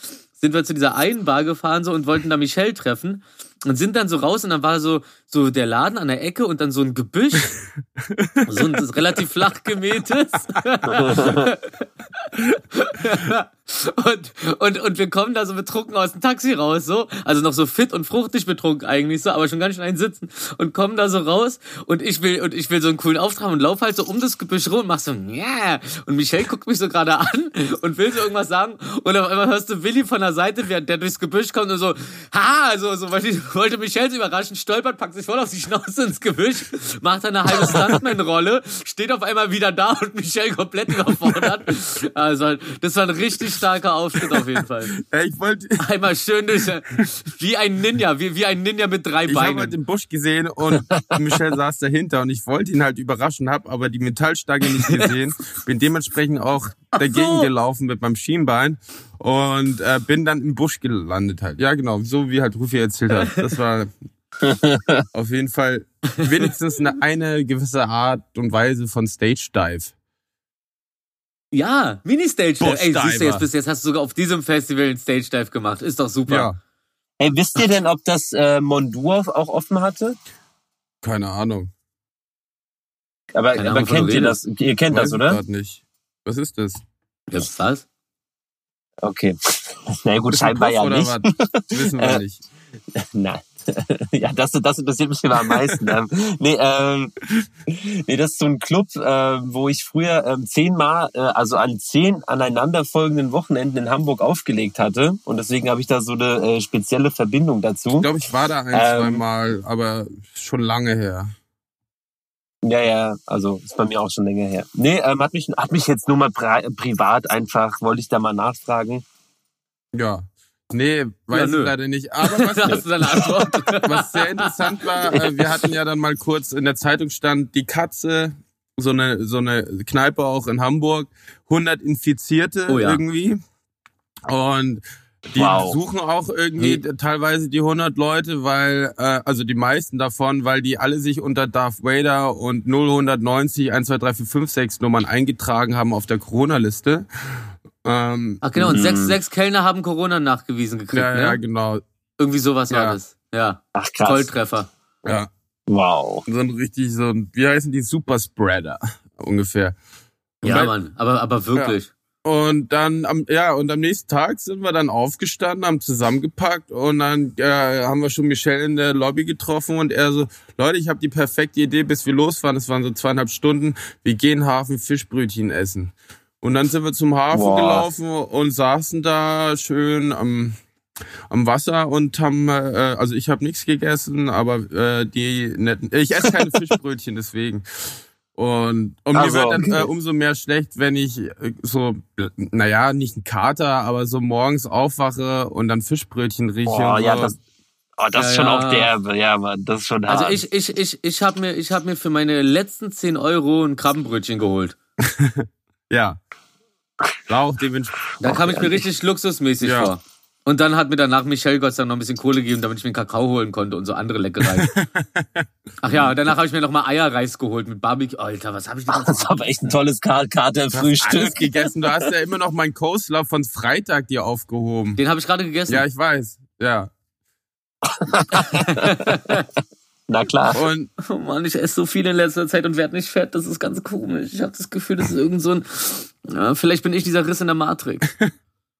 sind wir zu dieser einen Bar gefahren so und wollten da Michelle treffen und sind dann so raus und dann war so, so der Laden an der Ecke und dann so ein Gebüsch, so ein relativ flach gemähtes. und, und, und wir kommen da so betrunken aus dem Taxi raus, so. Also noch so fit und fruchtig betrunken eigentlich so, aber schon ganz schön ein Sitzen. Und kommen da so raus und ich will, und ich will so einen coolen Auftrag und lauf halt so um das Gebüsch rum und mach so, yeah. Und Michelle guckt mich so gerade an und will so irgendwas sagen. Und auf einmal hörst du Willi von der Seite, der durchs Gebüsch kommt und so, ha, so, so, weil ich wollte Michelle überraschen, stolpert, packt sich voll auf die Schnauze ins Gebüsch, macht dann eine halbe Stuntman-Rolle, steht auf einmal wieder da und Michelle komplett überfordert. Also, das war ein richtig starker Auftritt auf jeden Fall. Ich wollte, Einmal schön durch, wie ein Ninja, wie, wie ein Ninja mit drei ich habe halt Beinen. den Busch gesehen und Michelle saß dahinter und ich wollte ihn halt überraschen, habe aber die Metallstange nicht gesehen, bin dementsprechend auch dagegen gelaufen mit meinem Schienbein und äh, bin dann im Busch gelandet halt. Ja, genau, so wie halt Rufi erzählt hat. Das war auf jeden Fall wenigstens eine, eine gewisse Art und Weise von Stage Dive. Ja, Mini-Stage Dive. Ey, siehst du, jetzt bis jetzt hast du sogar auf diesem Festival einen Stage Dive gemacht. Ist doch super. Ja, Hey, wisst ihr denn, ob das äh, Mondur auch offen hatte? keine Ahnung. Aber, Keine aber Ahnung, kennt ihr das? Ihr kennt Weiß das, ich oder? grad nicht. Was ist das? Jetzt was? Okay. Na gut, Ist ein scheinbar Puff ja oder nicht. Wissen wir Äh, nicht. Nein. ja, das, das interessiert mich immer am meisten. ähm, nee, ähm, nee, das ist so ein Club, äh, wo ich früher ähm, zehnmal, äh, also an zehn aneinanderfolgenden Wochenenden in Hamburg aufgelegt hatte. Und deswegen habe ich da so eine äh, spezielle Verbindung dazu. Ich glaube, ich war da ein, Ähm, zwei Mal, aber schon lange her. Ja, ja, also ist bei mir auch schon länger her. Nee, ähm, hat mich, hat mich jetzt nur mal pri privat einfach, wollte ich da mal nachfragen. Ja. Nee, weiß Ja, ich leider nicht. Aber hast was, du deine Antwort. was sehr interessant war, äh, wir hatten ja dann mal kurz in der Zeitung stand, die Katze, so eine, so eine Kneipe auch in Hamburg, 100 Infizierte Oh ja. irgendwie. Und die Wow. suchen auch irgendwie teilweise die 100 Leute, weil, äh, also die meisten davon, weil die alle sich unter Darth Vader und 0190 1, 2, 3, 4, 5, 6 Nummern eingetragen haben auf der Corona-Liste. Ähm, Ach genau, und Mhm. sechs, sechs Kellner haben Corona nachgewiesen gekriegt, ja, ne? ja, genau. Irgendwie sowas war Ja. das. Ja, Ach krass. Volltreffer. Ja. Wow. So ein richtig, so ein, wie heißen die Superspreader ungefähr. Und Ja, bei- Mann, aber, aber wirklich. Und dann am, ja, und am nächsten Tag sind wir dann aufgestanden, haben zusammengepackt und dann äh, haben wir schon Michel in der Lobby getroffen und er so, Leute, ich habe die perfekte Idee, bis wir losfahren, das waren so zweieinhalb Stunden, wir gehen Hafen Fischbrötchen essen. Und dann sind wir zum Hafen Boah. gelaufen und saßen da schön am am Wasser und haben, äh, also ich habe nichts gegessen, aber äh, die netten, ich esse keine Fischbrötchen deswegen. Und, und mir Also, wird dann äh, umso mehr schlecht, wenn ich äh, so, naja, nicht ein Kater, aber so morgens aufwache und dann Fischbrötchen rieche. Oh, und ja, so. das, oh, das Ja, ist schon ja. auch derbe. Ja, Mann, das ist schon hart. Also ich, ich, ich, ich habe mir, ich hab mir für meine letzten 10 Euro ein Krabbenbrötchen geholt. ja. War dementsprechend. Da kam ich mir richtig luxusmäßig Ja. vor. Und dann hat mir danach Michelle Gott sei Dank noch ein bisschen Kohle gegeben, damit ich mir einen Kakao holen konnte und so andere Leckereien. Ach ja, und danach habe ich mir noch mal Eierreis geholt mit Barbecue. Alter, was habe ich denn das aber echt ein tolles Ka- alles Katerfrühstück. gegessen. Du hast ja immer noch meinen Coleslaw von Freitag dir aufgehoben. Den habe ich gerade gegessen. Ja, ich weiß. Ja. Na klar. Und Oh Mann, ich esse so viel in letzter Zeit und werde nicht fett. Das ist ganz komisch. Ich habe das Gefühl, das ist irgend so ein. Ja, vielleicht bin ich dieser Riss in der Matrix.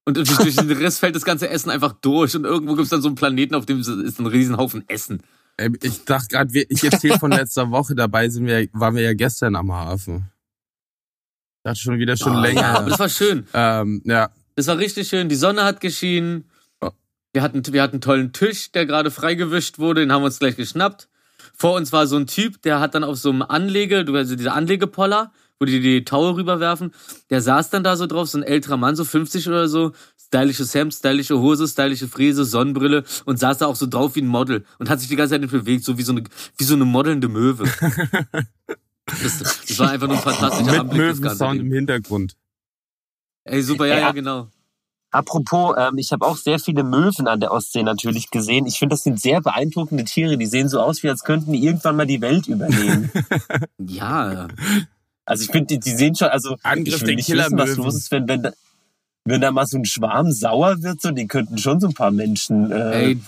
Und durch, durch den Riss fällt das ganze Essen einfach durch. Und irgendwo gibt es dann so einen Planeten, auf dem ist ein Riesenhaufen Essen. Ey, Ich dachte gerade, ich erzähle von letzter Woche, dabei sind wir, waren wir ja gestern am Hafen. Ich dachte schon wieder schon Oh, länger. Ja, aber das war schön. ähm, ja, Das war richtig schön. Die Sonne hat geschienen. Wir hatten, wir hatten einen tollen Tisch, der gerade freigewischt wurde. Den haben wir uns gleich geschnappt. Vor uns war so ein Typ, der hat dann auf so einem Anlege, du also dieser Anlegepoller, wo die die Taue rüberwerfen, der saß dann da so drauf, so ein älterer Mann, so 50 oder so, stylisches Hemd, stylische Hose, stylische Fräse, Sonnenbrille und saß da auch so drauf wie ein Model und hat sich die ganze Zeit nicht bewegt, so wie so eine, wie so eine modelnde Möwe. Das, das war einfach nur ein fantastischer mit Anblick. das ganze Möwensound im Hintergrund. Ey, super, ja, Ja. ja, genau. Apropos, ähm, ich habe auch sehr viele Möwen an der Ostsee natürlich gesehen. Ich finde, das sind sehr beeindruckende Tiere. Die sehen so aus, wie als könnten die irgendwann mal die Welt übernehmen. Ja, also ich finde, die, die sehen schon, also Angriff ich will nicht wissen, was los ist, wenn, wenn, da, wenn da mal so ein Schwarm sauer wird, so, die könnten schon so ein paar Menschen äh, ey,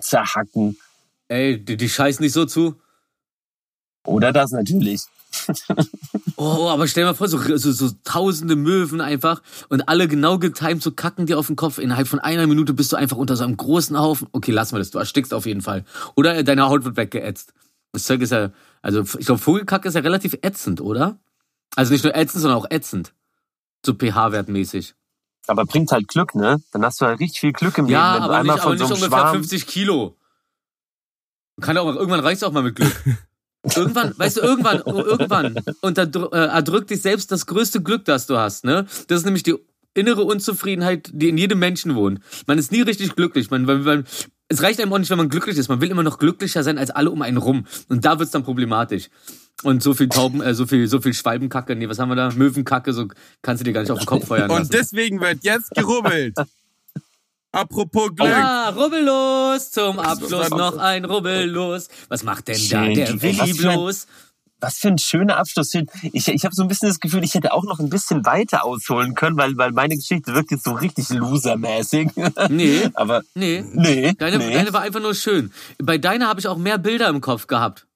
zerhacken. ey, die, die scheißen nicht so zu. Oder das natürlich. Oh, aber stell dir mal vor, so, so, so tausende Möwen einfach und alle genau getimt, so kacken dir auf den Kopf. Innerhalb von einer Minute bist du einfach unter so einem großen Haufen. Okay, lass mal das, du erstickst auf jeden Fall. Oder deine Haut wird weggeätzt. Das Zeug ist ja, also ich glaube, Vogelkacke ist ja relativ ätzend, oder? Also nicht nur ätzend, sondern auch ätzend. So pH-wertmäßig. Aber bringt halt Glück, ne? Dann hast du halt richtig viel Glück im Ja, Leben. Du aber einmal nicht, aber von so nicht ungefähr Schwarm 50 Kilo. Kann auch mal, irgendwann reicht's auch mal mit Glück. Irgendwann, weißt du, irgendwann, irgendwann äh, erdrückt dich selbst das größte Glück, das du hast, ne? Das ist nämlich die innere Unzufriedenheit, die in jedem Menschen wohnt. Man ist nie richtig glücklich. Man, man, man, es reicht einem auch nicht, wenn man glücklich ist. Man will immer noch glücklicher sein als alle um einen rum. Und da wird's dann problematisch. Und so viel Tauben, äh, so viel, so viel Schwalbenkacke, nee, was haben wir da? Möwenkacke, so kannst du dir gar nicht auf den Kopf feuern lassen. Und deswegen wird jetzt gerubbelt. Apropos Glück. Ja, rubbellos, zum Abschluss noch ein Rubbellos. Was macht denn da Schön. der Ey, Willi was für ein- bloß? Was für ein schöner Abschluss. Ich, ich habe so ein bisschen das Gefühl, ich hätte auch noch ein bisschen weiter ausholen können, weil, weil meine Geschichte wirkt jetzt so richtig losermäßig. Nee, Aber nee. nee, Deine, nee. deine war einfach nur schön. Bei deiner habe ich auch mehr Bilder im Kopf gehabt.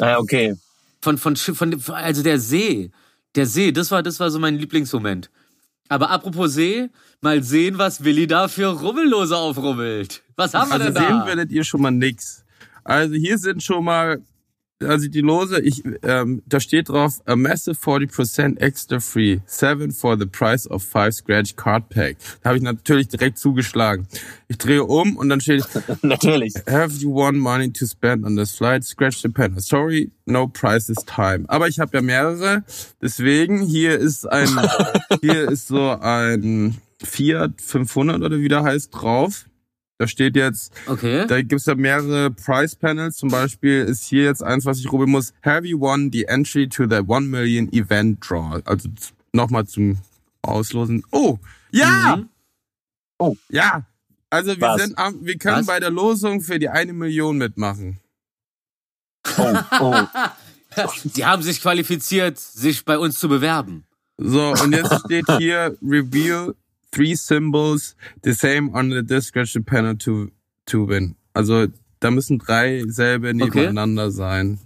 Ah, okay. Von, von, von, also der See. Der See, das war, das war so mein Lieblingsmoment. Aber apropos See, mal sehen, was Willi da für Rubbellose aufrubbelt. Was haben wir Also denn sehen da? werdet ihr schon mal nix. Also hier sind schon mal, also die Lose, ich, ähm, da steht drauf, a massive 40% extra free, seven for the price of five scratch card pack. Da habe ich natürlich direkt zugeschlagen. Ich drehe um und dann steht, Natürlich. have you won money to spend on this flight? Scratch the pen. Sorry, no price this time. Aber ich habe ja mehrere, deswegen hier ist ein, hier ist so ein Fiat 500 oder wie der heißt drauf. Da steht jetzt, Okay. da gibt's ja mehrere Price Panels. Zum Beispiel ist hier jetzt eins, was ich rubbeln muss. Have you won the entry to the 1 Million Event Draw? Also nochmal zum Auslosen. Oh, ja! Mhm. Oh. Ja. Also wir Was? sind am, wir können Was? bei der Losung für die eine Million mitmachen. Oh, oh. Sie haben sich qualifiziert, sich bei uns zu bewerben. So, und jetzt steht hier reveal three symbols the same on the description panel to, to win. Also da müssen drei selbe nebeneinander sein.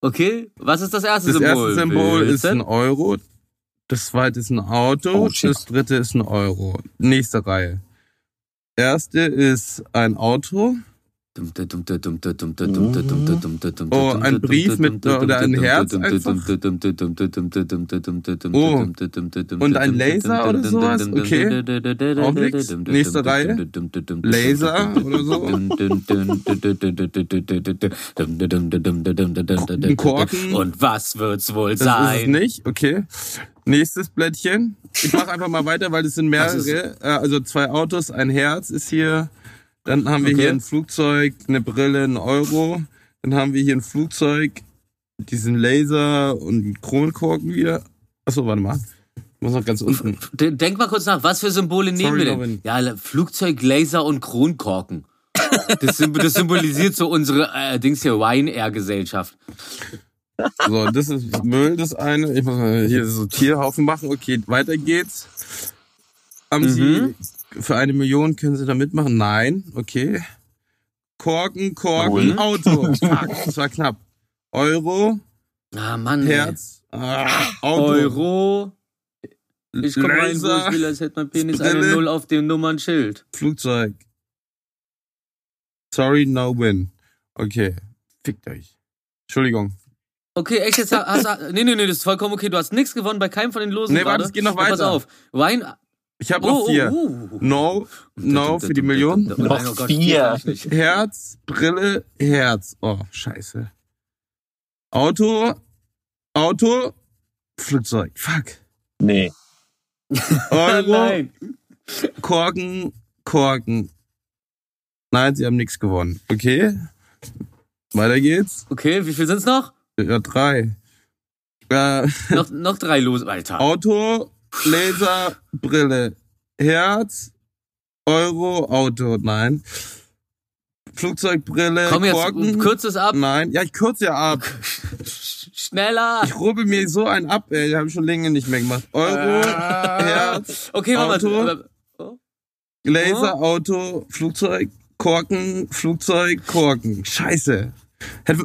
Okay, was ist das erste Das Symbol? erste Symbol ist ein? Euro, das zweite ist ein Auto, Oh, das dritte ist ein Euro. Nächste Reihe. Erste ist ein Auto. Oh, Oh, ein Brief mit- oder ein Herz einfach. Oh, und ein Laser oder sowas? Okay. Auch nix. Nächste Reihe. Laser oder so. Ein Korken. Und was wird's wohl Das ist es sein? nicht, okay. Nächstes Blättchen. Ich mache einfach mal weiter, weil das sind mehrere. Äh, Also zwei Autos, ein Herz ist hier. Dann haben wir Okay. hier ein Flugzeug, eine Brille, ein Euro. Dann haben wir hier ein Flugzeug, diesen Laser und einen Kronkorken wieder. Achso, warte mal. Ich muss noch ganz unten. De- Denk mal kurz nach, was für Symbole nehmen Sorry, wir denn? Robin. Ja, Flugzeug, Laser und Kronkorken. Das, das symbolisiert so unsere äh, Dings hier Wine-Air-Gesellschaft. So, das ist Müll, das eine. Ich muss mal hier so Tierhaufen machen. Okay, weiter geht's. Haben Mhm. Sie für eine Million können Sie da mitmachen? Nein, okay. Korken, Korken, Null. Auto. Fuck, das war knapp. Euro, Ah, Mann. Herz, ah, Auto. Euro. Ich komm rein, wo ich will, als hätte mein Penis eine Brille. Null auf dem Nummernschild. Flugzeug. Sorry, no win. Okay, fickt euch. Entschuldigung. Okay, echt jetzt hast du. Nee, nee, nee, das ist vollkommen okay. Du hast nichts gewonnen bei keinem von den Losen. Nee, warte, es geht noch Ja, Pass weiter. auf. Wine. Ich habe Oh, noch oh, vier. oh. No, no für die Million. Oh oh Gott, vier. Herz, Brille, Herz. Oh, scheiße. Auto, Auto, Flugzeug. Fuck. Nee. Euro, Nein. Korken, Korken. Nein, sie haben nichts gewonnen. Okay. Weiter geht's. Okay, wie viel sind's noch? Ja, drei. Äh, Noch, noch drei Lose, Alter. Auto, Laser, Brille, Herz, Euro, Auto. Nein. Flugzeugbrille, Komm jetzt, Korken. kürz es ab. Nein, ja, ich kürze ja ab. Schneller. Ich rubbel mir so ein ab, ey. Die habe ich schon länger nicht mehr gemacht. Euro, Herz, Okay, Auto. Oh. Laser, Auto, Flugzeug, Korken, Flugzeug, Korken. Scheiße.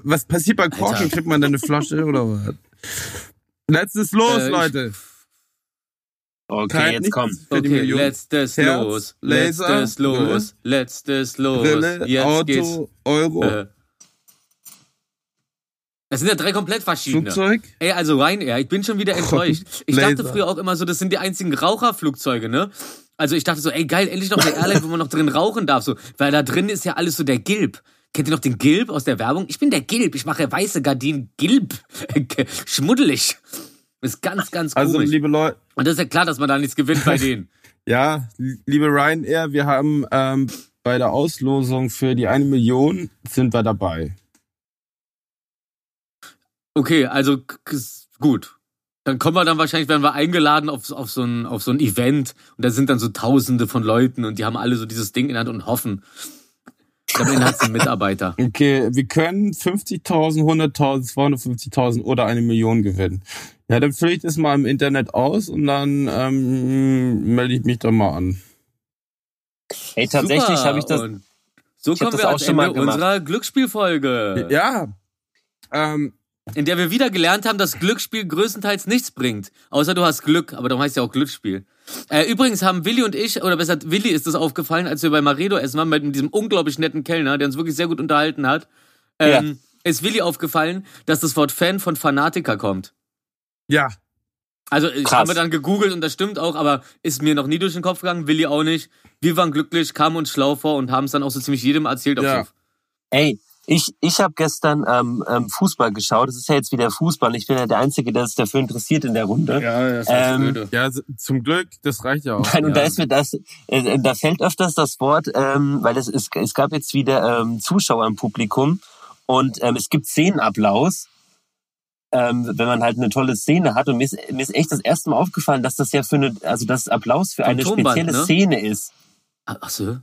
Was passiert bei Korken? Alter. Kriegt man dann eine Flasche oder was? Letztes Los, Äh, ich- Leute. Okay, jetzt komm. Okay, letztes Herz, Los. Laser, letztes Los. Letztes Los. Brille, Jetzt Auto, geht's. Euro, Äh. Das sind ja drei komplett verschiedene. Flugzeug. Ey, also Ryanair, ich bin schon wieder enttäuscht. Ich Laser. dachte früher auch immer so, das sind die einzigen Raucherflugzeuge, ne? Also ich dachte so, ey geil, endlich noch eine Airline, wo man noch drin rauchen darf, so, weil da drin ist ja alles so der Gilb. Kennt ihr noch den Gilb aus der Werbung? Ich bin der Gilb, ich mache weiße Gardinen Gilb, schmuddelig. Ist ganz, ganz Also, komisch. liebe Leute, und das ist ja klar, dass man da nichts gewinnt bei denen. ja, liebe Ryanair, wir haben ähm, bei der Auslosung für die eine Million sind wir dabei. Okay, also gut. Dann kommen wir dann wahrscheinlich, werden wir eingeladen auf, auf, so ein, auf so ein Event und da sind dann so tausende von Leuten und die haben alle so dieses Ding in der Hand und hoffen. Am Ende hat einen Mitarbeiter. Okay, wir können 50.000, 100.000, 250.000 oder eine Million gewinnen. Ja, dann fülle ich das mal im Internet aus und dann ähm, melde ich mich da mal an. Hey, tatsächlich habe ich das. Und so ich kommen das wir auch schon mal Ende gemacht. unserer Glücksspielfolge. Ja, ähm, In der wir wieder gelernt haben, dass Glücksspiel größtenteils nichts bringt. Außer du hast Glück, aber darum heißt ja auch Glücksspiel. Äh, übrigens haben Willi und ich, oder besser, Willi ist das aufgefallen, als wir bei Maredo essen waren, mit diesem unglaublich netten Kellner, der uns wirklich sehr gut unterhalten hat, ähm, ist Willi aufgefallen, dass das Wort Fan von Fanatiker kommt. ja, Also ich Krass. habe dann gegoogelt und das stimmt auch, aber ist mir noch nie durch den Kopf gegangen, Willi auch nicht. Wir waren glücklich, kamen uns schlau vor und haben es dann auch so ziemlich jedem erzählt. Auf Ja. Ey, ich, ich habe gestern ähm, ähm, Fußball geschaut. Es ist ja jetzt wieder Fußball. Ich bin ja der Einzige, der sich dafür interessiert in der Runde. Ja, das ist Ähm, blöde. ja, zum Glück, das reicht ja auch. Nein, und Ja. da ist mir das, äh, da fällt öfters das Wort, ähm, weil es, ist, es gab jetzt wieder ähm, Zuschauer im Publikum und ähm, es gibt Szenenapplaus, ähm, wenn man halt eine tolle Szene hat. Und mir ist, mir ist echt das erste Mal aufgefallen, dass das ja für eine, also das Applaus für eine spezielle ne? Szene ist. Ach so.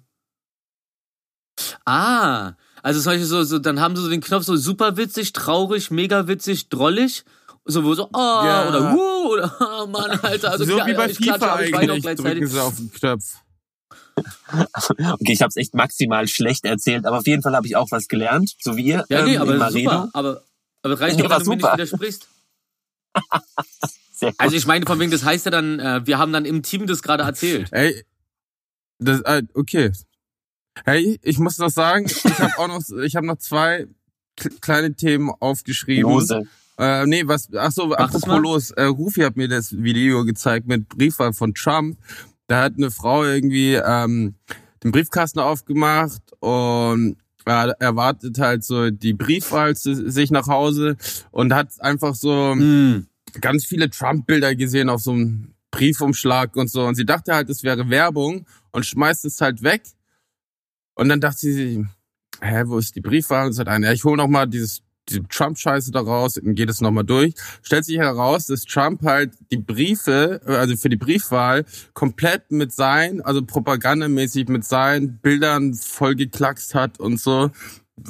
Ah, also zum Beispiel so, so, dann haben sie so den Knopf so super witzig, traurig, mega witzig, drollig. So, wo so, oh, Ja. oder wuh, oder oh Mann, Alter. Also, so ja, wie bei ich FIFA ich auch eigentlich, gleichzeitig. drücken sie auf den Knopf. Okay, ich habe es echt maximal schlecht erzählt, aber auf jeden Fall habe ich auch was gelernt, so wie ihr. Ja, nee, ähm, aber super. Aber, aber reicht Nee, doch, wenn du mir nicht widersprichst. Also ich meine, von wegen, das heißt ja dann, äh, wir haben dann im Team das gerade erzählt. Ey, das, äh, okay. Hey, ich muss noch sagen, ich habe auch noch, ich habe noch zwei kleine Themen aufgeschrieben. Lose. Äh, nee, was, ach so, das apropos los, äh, Rufi hat mir das Video gezeigt mit Briefwahl von Trump. Da hat eine Frau irgendwie ähm, den Briefkasten aufgemacht und ja, erwartet halt so die Briefwahl zu sich nach Hause und hat einfach so Hm. ganz viele Trump-Bilder gesehen auf so einem Briefumschlag und so. Und sie dachte halt, es wäre Werbung und schmeißt es halt weg. Und dann dachte sie, hä, wo ist die Briefwahl? Und sagt einer, ja, ich hole noch mal dieses diese Trump-Scheiße da raus und geht es nochmal durch. Stellt sich heraus, dass Trump halt die Briefe, also für die Briefwahl, komplett mit seinen, also propagandamäßig mit seinen Bildern vollgeklackst hat und so.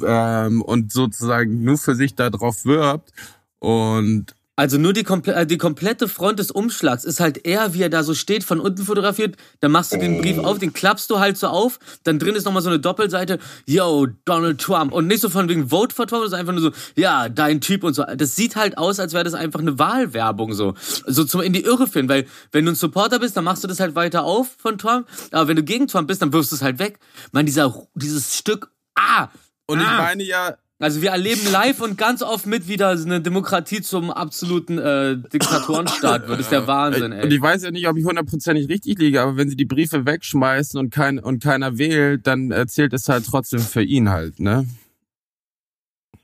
Ähm, und sozusagen nur für sich da drauf wirbt. Und Also nur die, komple äh, die komplette Front des Umschlags ist halt er, wie er da so steht, von unten fotografiert. Dann machst du den Brief auf, den klappst du halt so auf. Dann drin ist nochmal so eine Doppelseite. Yo, Donald Trump. Und nicht so von wegen Vote for Trump, sondern einfach nur so, ja, dein Typ und so. Das sieht halt aus, als wäre das einfach eine Wahlwerbung so. So zum in die Irre führen. Weil wenn du ein Supporter bist, dann machst du das halt weiter auf von Trump. Aber wenn du gegen Trump bist, dann wirfst du es halt weg. Man, dieser, dieses Stück, ah, Und ich Ah. meine ja, also wir erleben live und ganz oft mit, wie da eine Demokratie zum absoluten äh, Diktatorenstaat wird. Das ist der Wahnsinn, und ey. ich weiß ja nicht, ob ich hundertprozentig richtig liege, aber wenn sie die Briefe wegschmeißen und kein und keiner wählt, dann erzählt es halt trotzdem für ihn halt, ne?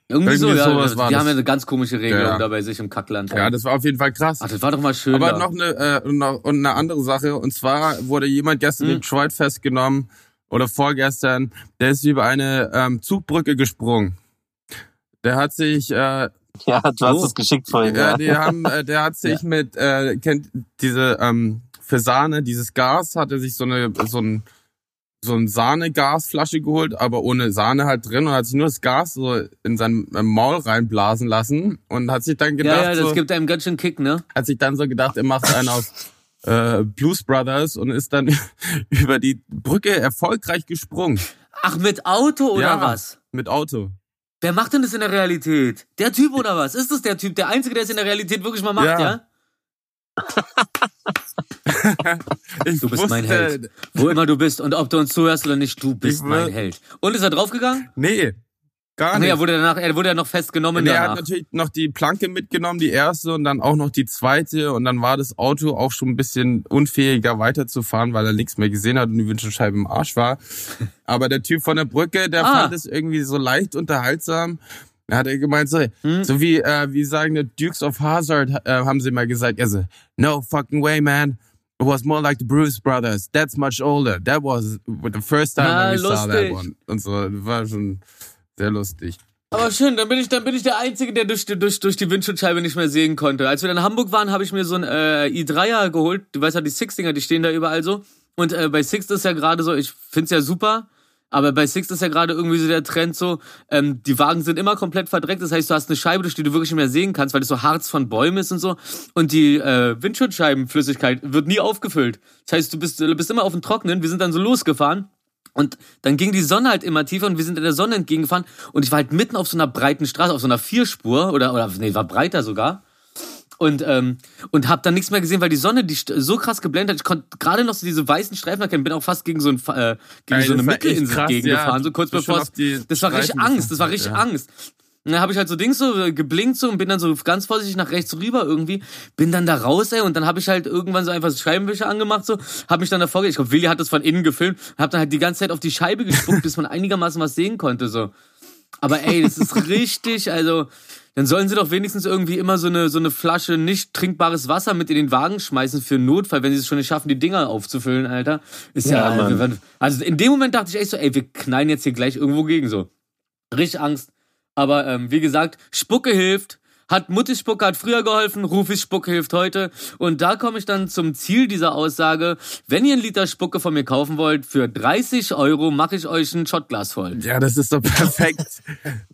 Irgendwie so, irgendwie ja. sowas Die haben das. ja eine ganz komische Regelung Ja. da bei sich im Kackland. Ja, das war auf jeden Fall krass. Ach, das war doch mal schön. Aber da. noch eine, äh, noch, und eine andere Sache, und zwar wurde jemand gestern Hm. in Detroit festgenommen oder vorgestern, der ist über eine ähm, Zugbrücke gesprungen. Der hat sich, äh, Ja, du hast Oh. es geschickt vorhin. ja, Ja. die haben, äh, der hat sich mit, äh, kennt diese ähm, für Sahne, dieses Gas, hat er sich so eine so ein so ein Sahne-Gasflasche geholt, aber ohne Sahne halt drin und hat sich nur das Gas so in sein ähm, Maul reinblasen lassen und hat sich dann gedacht, ja, ja, das so, gibt einem ganz schön Kick, ne? hat sich dann so gedacht, er macht einen auf äh, Blues Brothers und ist dann über die Brücke erfolgreich gesprungen Ach, mit Auto oder Ja. was? mit Auto. Wer macht denn das in der Realität? Der Typ oder was? Ist das der Typ? Der Einzige, der es in der Realität wirklich mal macht, Ja. ja? Du bist mein Held. Wo immer du bist und ob du uns zuhörst oder nicht, du bist mein Held. Und ist er draufgegangen? Nee, gar Nee, nicht. er wurde danach, er wurde ja noch festgenommen Nee, er hat natürlich noch die Planke mitgenommen, die erste und dann auch noch die zweite und dann war das Auto auch schon ein bisschen unfähiger weiterzufahren, weil er nichts mehr gesehen hat und die Windschutzscheibe im Arsch war. Aber der Typ von der Brücke, der Ah. fand es irgendwie so leicht unterhaltsam, Da hat er gemeint, so, Hm? so wie, äh, wie sagen die Dukes of Hazard, äh, haben sie mal gesagt, also, no fucking way, man. It was more like the Bruce Brothers. That's much older. That was the first time Ah, when we saw that one. Und so, das war schon sehr lustig. Aber schön, dann bin ich, dann bin ich der Einzige, der durch, die- durch, durch die Windschutzscheibe nicht mehr sehen konnte. Als wir in Hamburg waren, habe ich mir so ein äh, i3er geholt. Du weißt ja, die Six-Dinger, die stehen da überall so. Und äh, bei Six ist ja gerade so, ich find's ja super, aber bei Six ist ja gerade irgendwie so der Trend so, ähm, die Wagen sind immer komplett verdreckt. Das heißt, du hast eine Scheibe, durch die du wirklich nicht mehr sehen kannst, weil das so Harz von Bäumen ist und so. Und die äh, Windschutzscheibenflüssigkeit wird nie aufgefüllt. Das heißt, du bist, du bist immer auf dem Trockenen. Wir sind dann so losgefahren. Und dann ging die Sonne halt immer tiefer und wir sind in der Sonne entgegengefahren und ich war halt mitten auf so einer breiten Straße, auf so einer Vierspur oder oder nee, war breiter sogar. Und ähm, und hab dann nichts mehr gesehen, weil die Sonne die so krass geblendet hat. Ich konnte gerade noch so diese weißen Streifen erkennen, bin auch fast gegen so ein äh, gegen Ey, so eine Mittelinsel gegengefahren, ja. so kurz bevor es das war richtig Angst, das war richtig ja. Angst. Dann habe ich halt so Dings so äh, geblinkt so und bin dann so ganz vorsichtig nach rechts rüber irgendwie, bin dann da raus, ey, und dann habe ich halt irgendwann so einfach so Scheibenwischer angemacht so, habe mich dann davor, ich glaube, Willi hat das von innen gefilmt, habe dann halt die ganze Zeit auf die Scheibe gespuckt, bis man einigermaßen was sehen konnte so. Aber ey, das ist richtig, also dann sollen sie doch wenigstens irgendwie immer so eine so eine Flasche nicht trinkbares Wasser mit in den Wagen schmeißen für einen Notfall, wenn sie es schon nicht schaffen, die Dinger aufzufüllen, Alter. Ist ja, Ja, werden- also in dem Moment dachte ich echt so, ey, wir knallen jetzt hier gleich irgendwo gegen so. Richtig Angst. Aber ähm, wie gesagt, Spucke hilft. Hat Muttis Spucke hat früher geholfen, Rufis Spucke hilft heute. Und da komme ich dann zum Ziel dieser Aussage. Wenn ihr einen Liter Spucke von mir kaufen wollt, für 30 Euro mache ich euch ein Shotglas voll. Ja, das ist doch perfekt.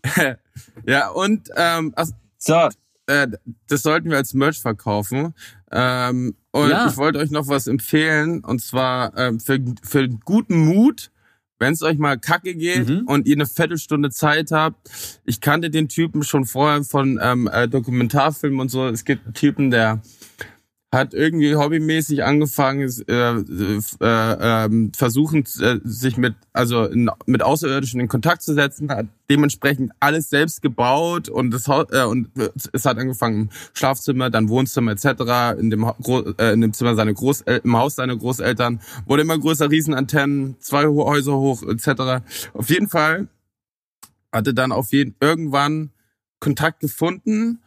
ja, und ähm, ach, So, äh, das sollten wir als Merch verkaufen. Ähm, und Ja. ich wollte euch noch was empfehlen, und zwar ähm, für, für guten Mut, wenn es euch mal kacke geht Mhm. und ihr eine Viertelstunde Zeit habt. Ich kannte den Typen schon vorher von ähm, äh, Dokumentarfilmen und so. Es gibt einen Typen, der hat irgendwie hobbymäßig angefangen, äh, äh, äh, ähm, versuchen, äh, sich mit, also in, mit Außerirdischen in Kontakt zu setzen, hat dementsprechend alles selbst gebaut und das äh, und es hat angefangen im Schlafzimmer, dann Wohnzimmer etc. in dem äh, in dem Zimmer seiner Groß äh, im Haus seiner Großeltern wurde immer größer, Riesenantennen, zwei Häuser hoch etc. Auf jeden Fall hatte dann auf jeden irgendwann Kontakt gefunden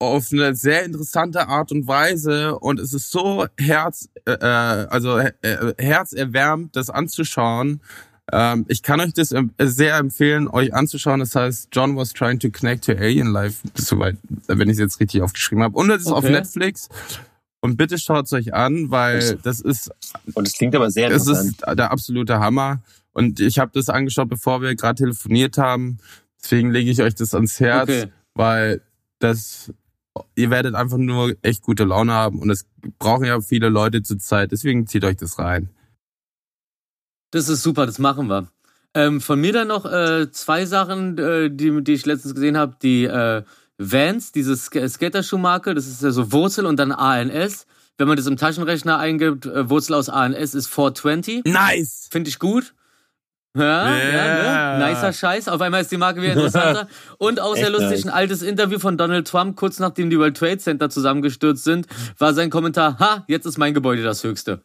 auf eine sehr interessante Art und Weise und es ist so herz äh, äh, also äh, äh, herzerwärmend das anzuschauen. Ähm, ich kann euch das em- sehr empfehlen, euch anzuschauen. Das heißt, John was trying to connect to Alien Life, soweit, wenn ich es jetzt richtig aufgeschrieben habe. Und es ist auf Okay. Netflix. Und bitte schaut es euch an, weil das ist und es klingt aber sehr es interessant. ist der absolute Hammer. Und ich habe das angeschaut, bevor wir gerade telefoniert haben. Deswegen lege ich euch das ans Herz, Okay. weil das ihr werdet einfach nur echt gute Laune haben und es brauchen ja viele Leute zur Zeit. Deswegen zieht euch das rein. Das ist super, das machen wir. Ähm, von mir dann noch äh, zwei Sachen, äh, die, die ich letztens gesehen habe. Die äh, Vans, diese Sk Skaterschuhmarke, das ist ja so Wurzel und dann ANS. Wenn man das im Taschenrechner eingibt, äh, Wurzel aus ANS ist 420. Nice! Finde ich gut. Ja, Yeah. ja, ne? Nicer Scheiß. Auf einmal ist die Marke wieder interessanter. Und auch sehr lustig, ein altes Interview von Donald Trump, kurz nachdem die World Trade Center zusammengestürzt sind, war sein Kommentar, ha, jetzt ist mein Gebäude das höchste.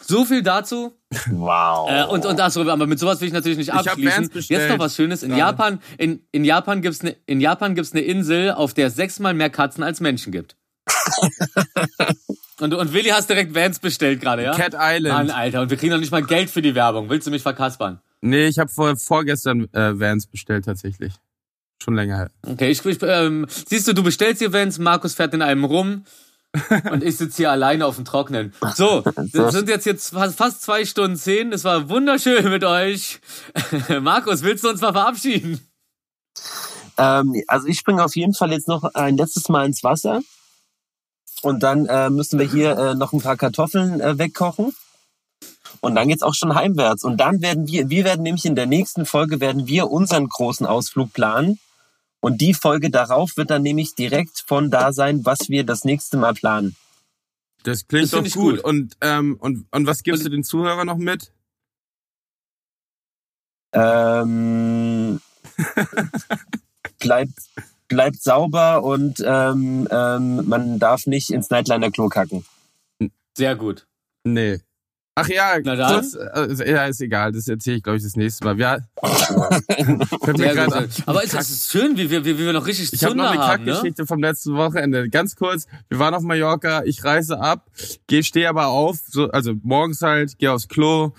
So viel dazu. Wow. Äh, und, und so, aber mit sowas will ich natürlich nicht abschließen. Jetzt noch was Schönes. In Gerade. Japan, in, in Japan gibt's ne, in Japan gibt's eine Insel, auf der es sechsmal mehr Katzen als Menschen gibt. und, und Willi hast direkt Vans bestellt gerade, ja? Cat Mann, Island. Alter, und wir kriegen noch nicht mal Geld für die Werbung. Willst du mich verkaspern? Nee, ich habe vor, vorgestern äh, Vans bestellt tatsächlich. Schon länger her. Okay, ich, ich ähm, siehst du, du bestellst hier Vans, Markus fährt in einem rum und ich sitze hier alleine auf dem Trocknen. So, das sind jetzt jetzt fast, fast zwei Stunden zehn. Es war wunderschön mit euch. Markus, willst du uns mal verabschieden? Ähm, also ich springe auf jeden Fall jetzt noch ein letztes Mal ins Wasser. Und dann äh, müssen wir hier äh, noch ein paar Kartoffeln äh, wegkochen. Und dann geht's auch schon heimwärts. Und dann werden wir, wir werden nämlich in der nächsten Folge werden wir unseren großen Ausflug planen. Und die Folge darauf wird dann nämlich direkt von da sein, was wir das nächste Mal planen. Das klingt Das doch gut. gut. Und, ähm, und, und was gibst Und- du den Zuhörern noch mit? Ähm, bleibt, bleibt sauber und ähm, ähm, man darf nicht ins Nightliner-Klo kacken. Sehr gut. Nee. Ach ja, Na dann. kurz, also, ja, ist egal, das erzähle ich, glaube ich, das nächste Mal. Ja. Aber ist das schön, wie wir, wie wir noch richtig Ich habe noch eine haben, ne? Kackgeschichte vom letzten Wochenende. Ganz kurz, wir waren auf Mallorca, ich reise ab, geh, stehe aber auf, so, also morgens halt, gehe aufs Klo.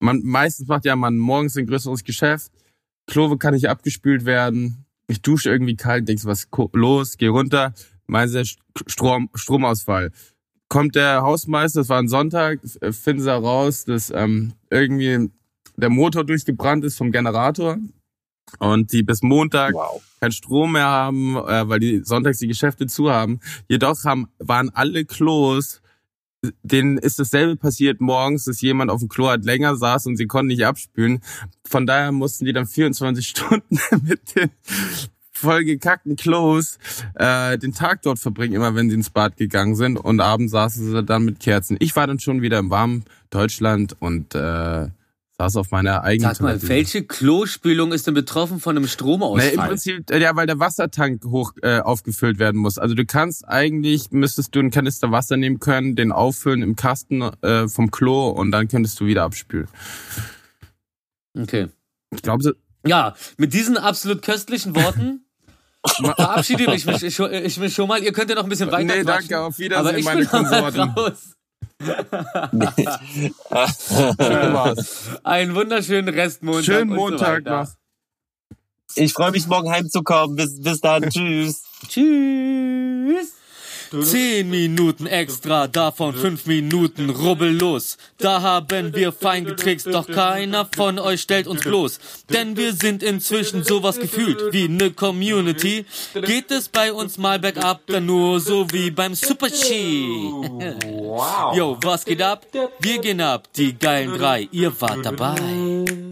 Man, meistens macht ja man morgens ein größeres Geschäft. Klo kann nicht abgespült werden. Ich dusche irgendwie kalt, denkst was los, geh runter. Meinen sie Strom, Stromausfall. Kommt der Hausmeister, das war ein Sonntag, finden sie raus, dass ähm, irgendwie der Motor durchgebrannt ist vom Generator und die bis Montag Wow. keinen Strom mehr haben, äh, weil die sonntags die Geschäfte zu haben. Jedoch haben, waren alle Klos, denen ist dasselbe passiert morgens, dass jemand auf dem Klo halt länger saß und sie konnten nicht abspülen. Von daher mussten die dann 24 Stunden mit den vollgekackten Klos äh, den Tag dort verbringen, immer wenn sie ins Bad gegangen sind. Und abends saßen sie dann mit Kerzen. Ich war dann schon wieder im warmen Deutschland und äh, saß auf meiner eigenen Sag mal, Toilette. welche Klospülung ist denn betroffen von einem Stromausfall? im Prinzip, ja, weil der Wassertank hoch äh, aufgefüllt werden muss. Also du kannst eigentlich, müsstest du einen Kanister Wasser nehmen können, den auffüllen im Kasten äh, vom Klo und dann könntest du wieder abspülen. okay. Ich glaube, so, Ja, mit diesen absolut köstlichen Worten verabschiede ich mich, ich, ich mich schon mal. Ihr könnt ja noch ein bisschen weiter nee, danke, auf aber Wiedersehen, ich meine Konsorten. raus. Schön war's. Einen wunderschönen Restmontag. Schönen und so Montag weiter. noch. Ich freue mich, morgen heimzukommen. Bis, bis dann. Tschüss. Tschüss. Zehn Minuten extra, davon fünf Minuten rubbellos. Da haben wir fein getrickst, doch keiner von euch stellt uns bloß. Denn wir sind inzwischen sowas gefühlt wie ne Community. Geht es bei uns mal bergab, dann nur so wie beim Super G. Yo, was geht ab? Wir gehen ab, die geilen drei, ihr wart dabei.